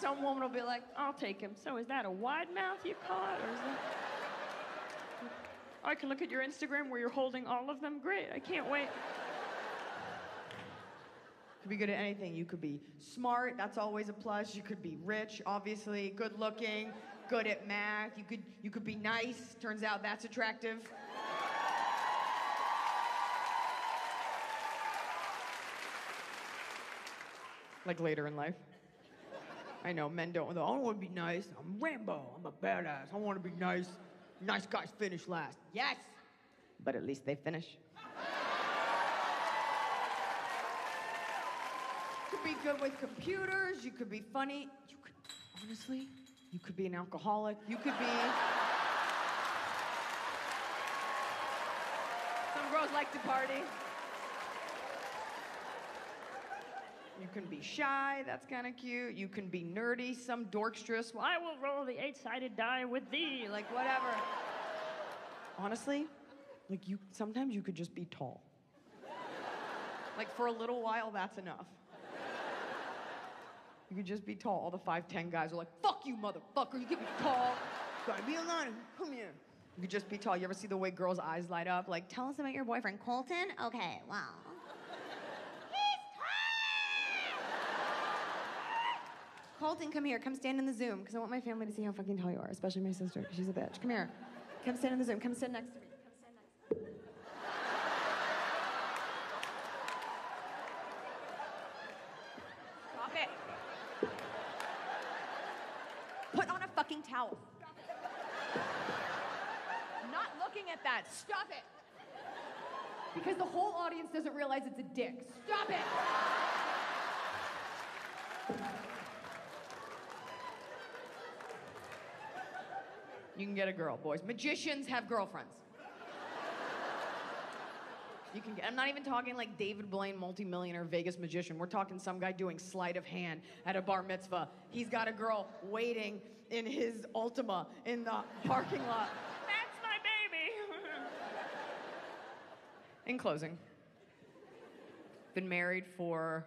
Some woman will be like, I'll take him. So is that a wide mouth you caught, or is that? I can look at your Instagram where you're holding all of them. Great. I can't wait. could be good at anything. You could be smart, that's always a plus. You could be rich, obviously, good looking, good at math. You could you could be nice. Turns out that's attractive. Like later in life. I know men don't. Oh, I don't want to be nice. I'm Rambo. I'm a badass. I want to be nice. Nice guys finish last. Yes, but at least they finish. You could be good with computers. You could be funny. You could, honestly, you could be an alcoholic. You could be. Some girls like to party. You can be shy. That's kind of cute. You can be nerdy. Some dorkstress. Well, I will roll the eight-sided die with thee. like whatever. Honestly, like you. Sometimes you could just be tall. Like for a little while, that's enough. You could just be tall. All the 5'10 guys are like, fuck you, motherfucker. You can be tall. Gotta be alone. Come here. You could just be tall. You ever see the way girls' eyes light up? Like, tell us about your boyfriend, Colton? Okay, wow. He's tall! Colton, come here. Come stand in the Zoom, because I want my family to see how fucking tall you are, especially my sister. She's a bitch. Come here. Come stand in the Zoom. Come sit next to me. Come stand next to me. Stop it. Put on a fucking towel. Not looking at that. Stop it. Because the whole audience doesn't realize it's a dick. Stop it. You can get a girl, boys. Magicians have girlfriends. You can get, I'm not even talking like David Blaine, multimillionaire Vegas magician. We're talking some guy doing sleight of hand at a bar mitzvah. He's got a girl waiting in his Altima in the parking lot. That's my baby. In closing, been married for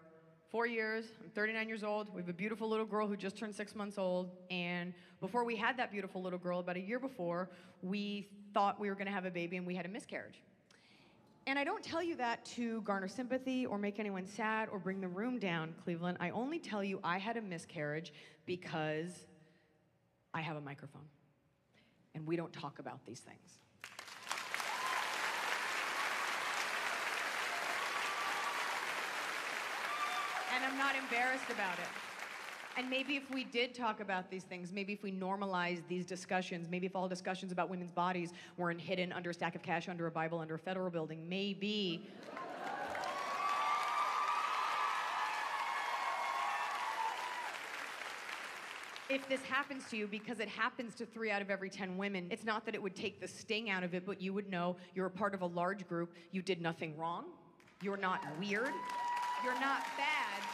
four years. I'm 39 years old. We have a beautiful little girl who just turned six months old. And before we had that beautiful little girl, about a year before, we thought we were going to have a baby and we had a miscarriage. And I don't tell you that to garner sympathy or make anyone sad or bring the room down, Cleveland. I only tell you I had a miscarriage because I have a microphone. And we don't talk about these things. And I'm not embarrassed about it. And maybe if we did talk about these things, maybe if we normalized these discussions, maybe if all discussions about women's bodies weren't hidden under a stack of cash, under a Bible, under a federal building, maybe. If this happens to you, because it happens to three out of every 10 women, it's not that it would take the sting out of it, but you would know you're a part of a large group, you did nothing wrong, you're not weird, you're not bad.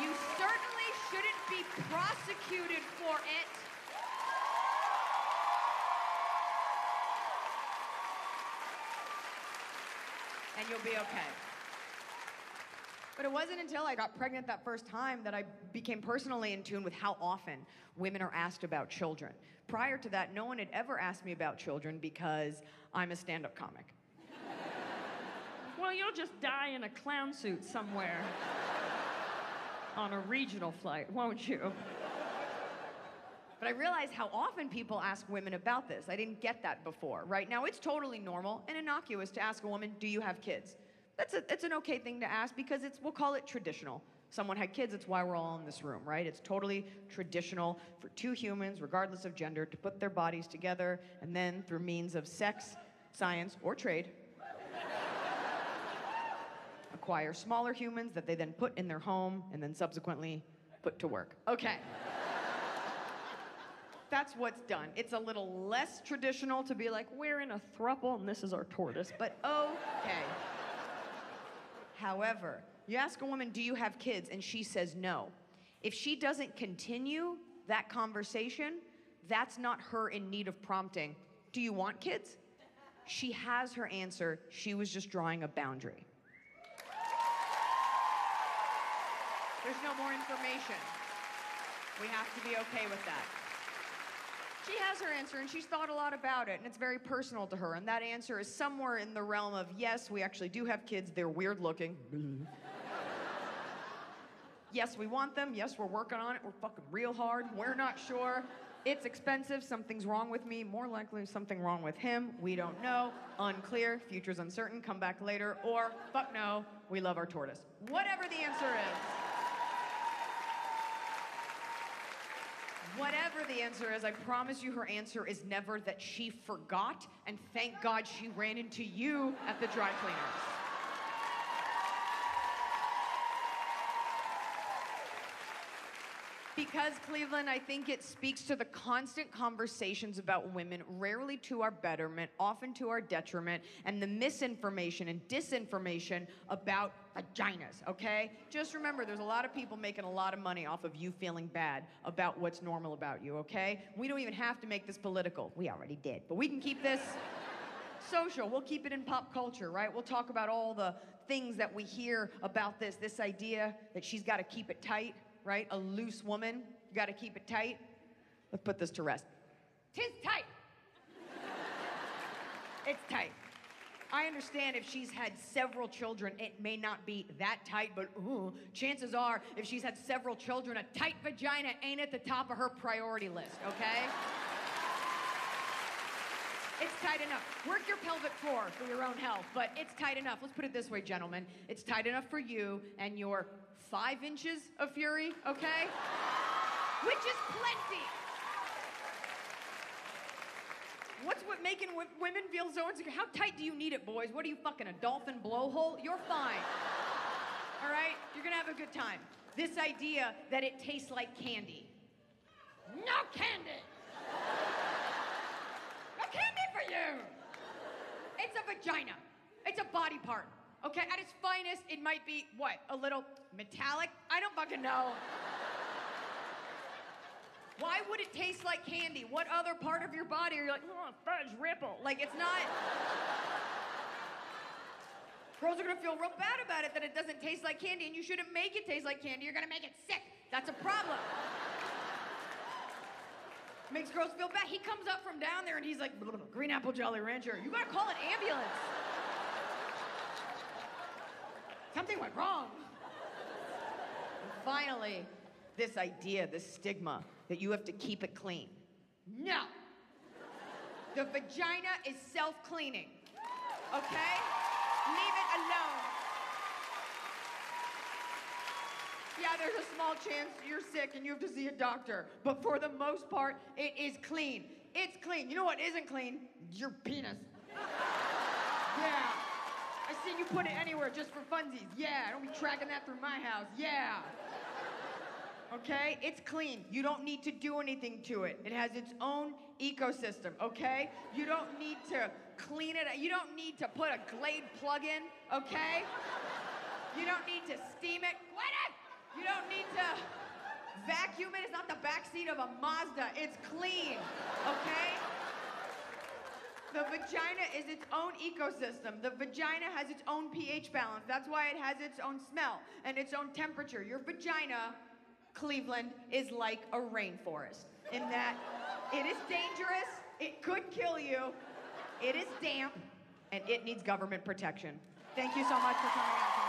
You certainly shouldn't be prosecuted for it. And you'll be okay. But it wasn't until I got pregnant that first time that I became personally in tune with how often women are asked about children. Prior to that, no one had ever asked me about children because I'm a stand up comic. well, you'll just die in a clown suit somewhere on a regional flight, won't you? But I realize how often people ask women about this. I didn't get that before. Right now, it's totally normal and innocuous to ask a woman, Do you have kids? That's, a, that's an okay thing to ask because it's, we'll call it traditional. Someone had kids, it's why we're all in this room, right? It's totally traditional for two humans, regardless of gender, to put their bodies together and then, through means of sex, science, or trade, acquire smaller humans that they then put in their home and then subsequently put to work. Okay. That's what's done. It's a little less traditional to be like, we're in a thruple and this is our tortoise, but okay. However, you ask a woman, Do you have kids? and she says no. If she doesn't continue that conversation, that's not her in need of prompting. Do you want kids? She has her answer. She was just drawing a boundary. There's no more information. We have to be okay with that. She has her answer and she's thought a lot about it and it's very personal to her. And that answer is somewhere in the realm of yes, we actually do have kids, they're weird looking. yes, we want them. Yes, we're working on it. We're fucking real hard. We're not sure. It's expensive. Something's wrong with me. More likely, something wrong with him. We don't know. Unclear. Future's uncertain. Come back later. Or, fuck no, we love our tortoise. Whatever the answer is. Whatever the answer is, I promise you her answer is never that she forgot, and thank God she ran into you at the dry cleaners. Because, Cleveland, I think it speaks to the constant conversations about women, rarely to our betterment, often to our detriment, and the misinformation and disinformation about vaginas, okay? Just remember, there's a lot of people making a lot of money off of you feeling bad about what's normal about you, okay? We don't even have to make this political. We already did. But we can keep this social. We'll keep it in pop culture, right? We'll talk about all the things that we hear about this this idea that she's got to keep it tight right? A loose woman, you gotta keep it tight. Let's put this to rest. Tis tight. it's tight. I understand if she's had several children, it may not be that tight, but ooh, chances are, if she's had several children, a tight vagina ain't at the top of her priority list, okay? It's tight enough. Work your pelvic floor for your own health, but it's tight enough. Let's put it this way, gentlemen. It's tight enough for you and your five inches of fury, okay? Which is plenty. What's what making women feel so insecure? How tight do you need it, boys? What are you fucking a dolphin blowhole? You're fine. All right? You're gonna have a good time. This idea that it tastes like candy. No candy. no candy for you. It's a vagina. It's a body part. Okay, at its finest, it might be what? A little metallic? I don't fucking know. Why would it taste like candy? What other part of your body are you like, oh, fudge ripple? Like, it's not. Girls are gonna feel real bad about it that it doesn't taste like candy, and you shouldn't make it taste like candy. You're gonna make it sick. That's a problem. Makes girls feel bad. He comes up from down there and he's like, green apple Jolly Rancher. You gotta call an ambulance. Something went wrong. Finally, this idea, this stigma that you have to keep it clean. No. The vagina is self cleaning. Okay? Leave it alone. Yeah, there's a small chance you're sick and you have to see a doctor. But for the most part, it is clean. It's clean. You know what isn't clean? Your penis. Yeah. I seen you put it anywhere just for funsies. Yeah, don't be tracking that through my house. Yeah. Okay? It's clean. You don't need to do anything to it. It has its own ecosystem, okay? You don't need to clean it. You don't need to put a Glade plug in, okay? You don't need to steam it. It! You don't need to vacuum it. It's not the backseat of a Mazda. It's clean, okay? The vagina is its own ecosystem. The vagina has its own pH balance. That's why it has its own smell and its own temperature. Your vagina, Cleveland, is like a rainforest in that it is dangerous, it could kill you, it is damp, and it needs government protection. Thank you so much for coming out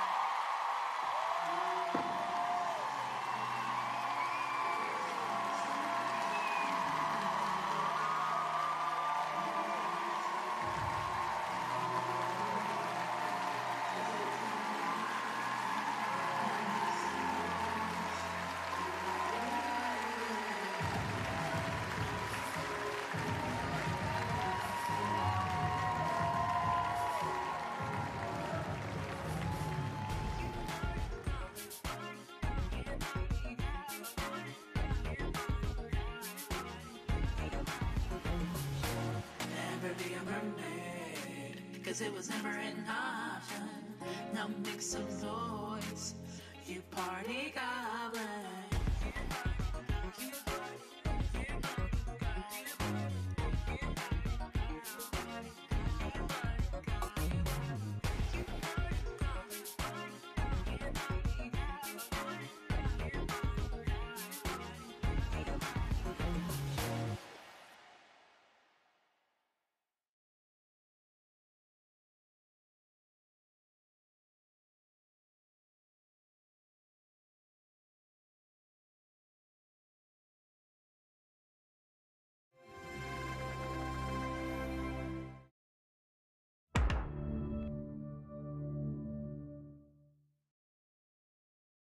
cause it was never an option. No mix of noise, you party goblin.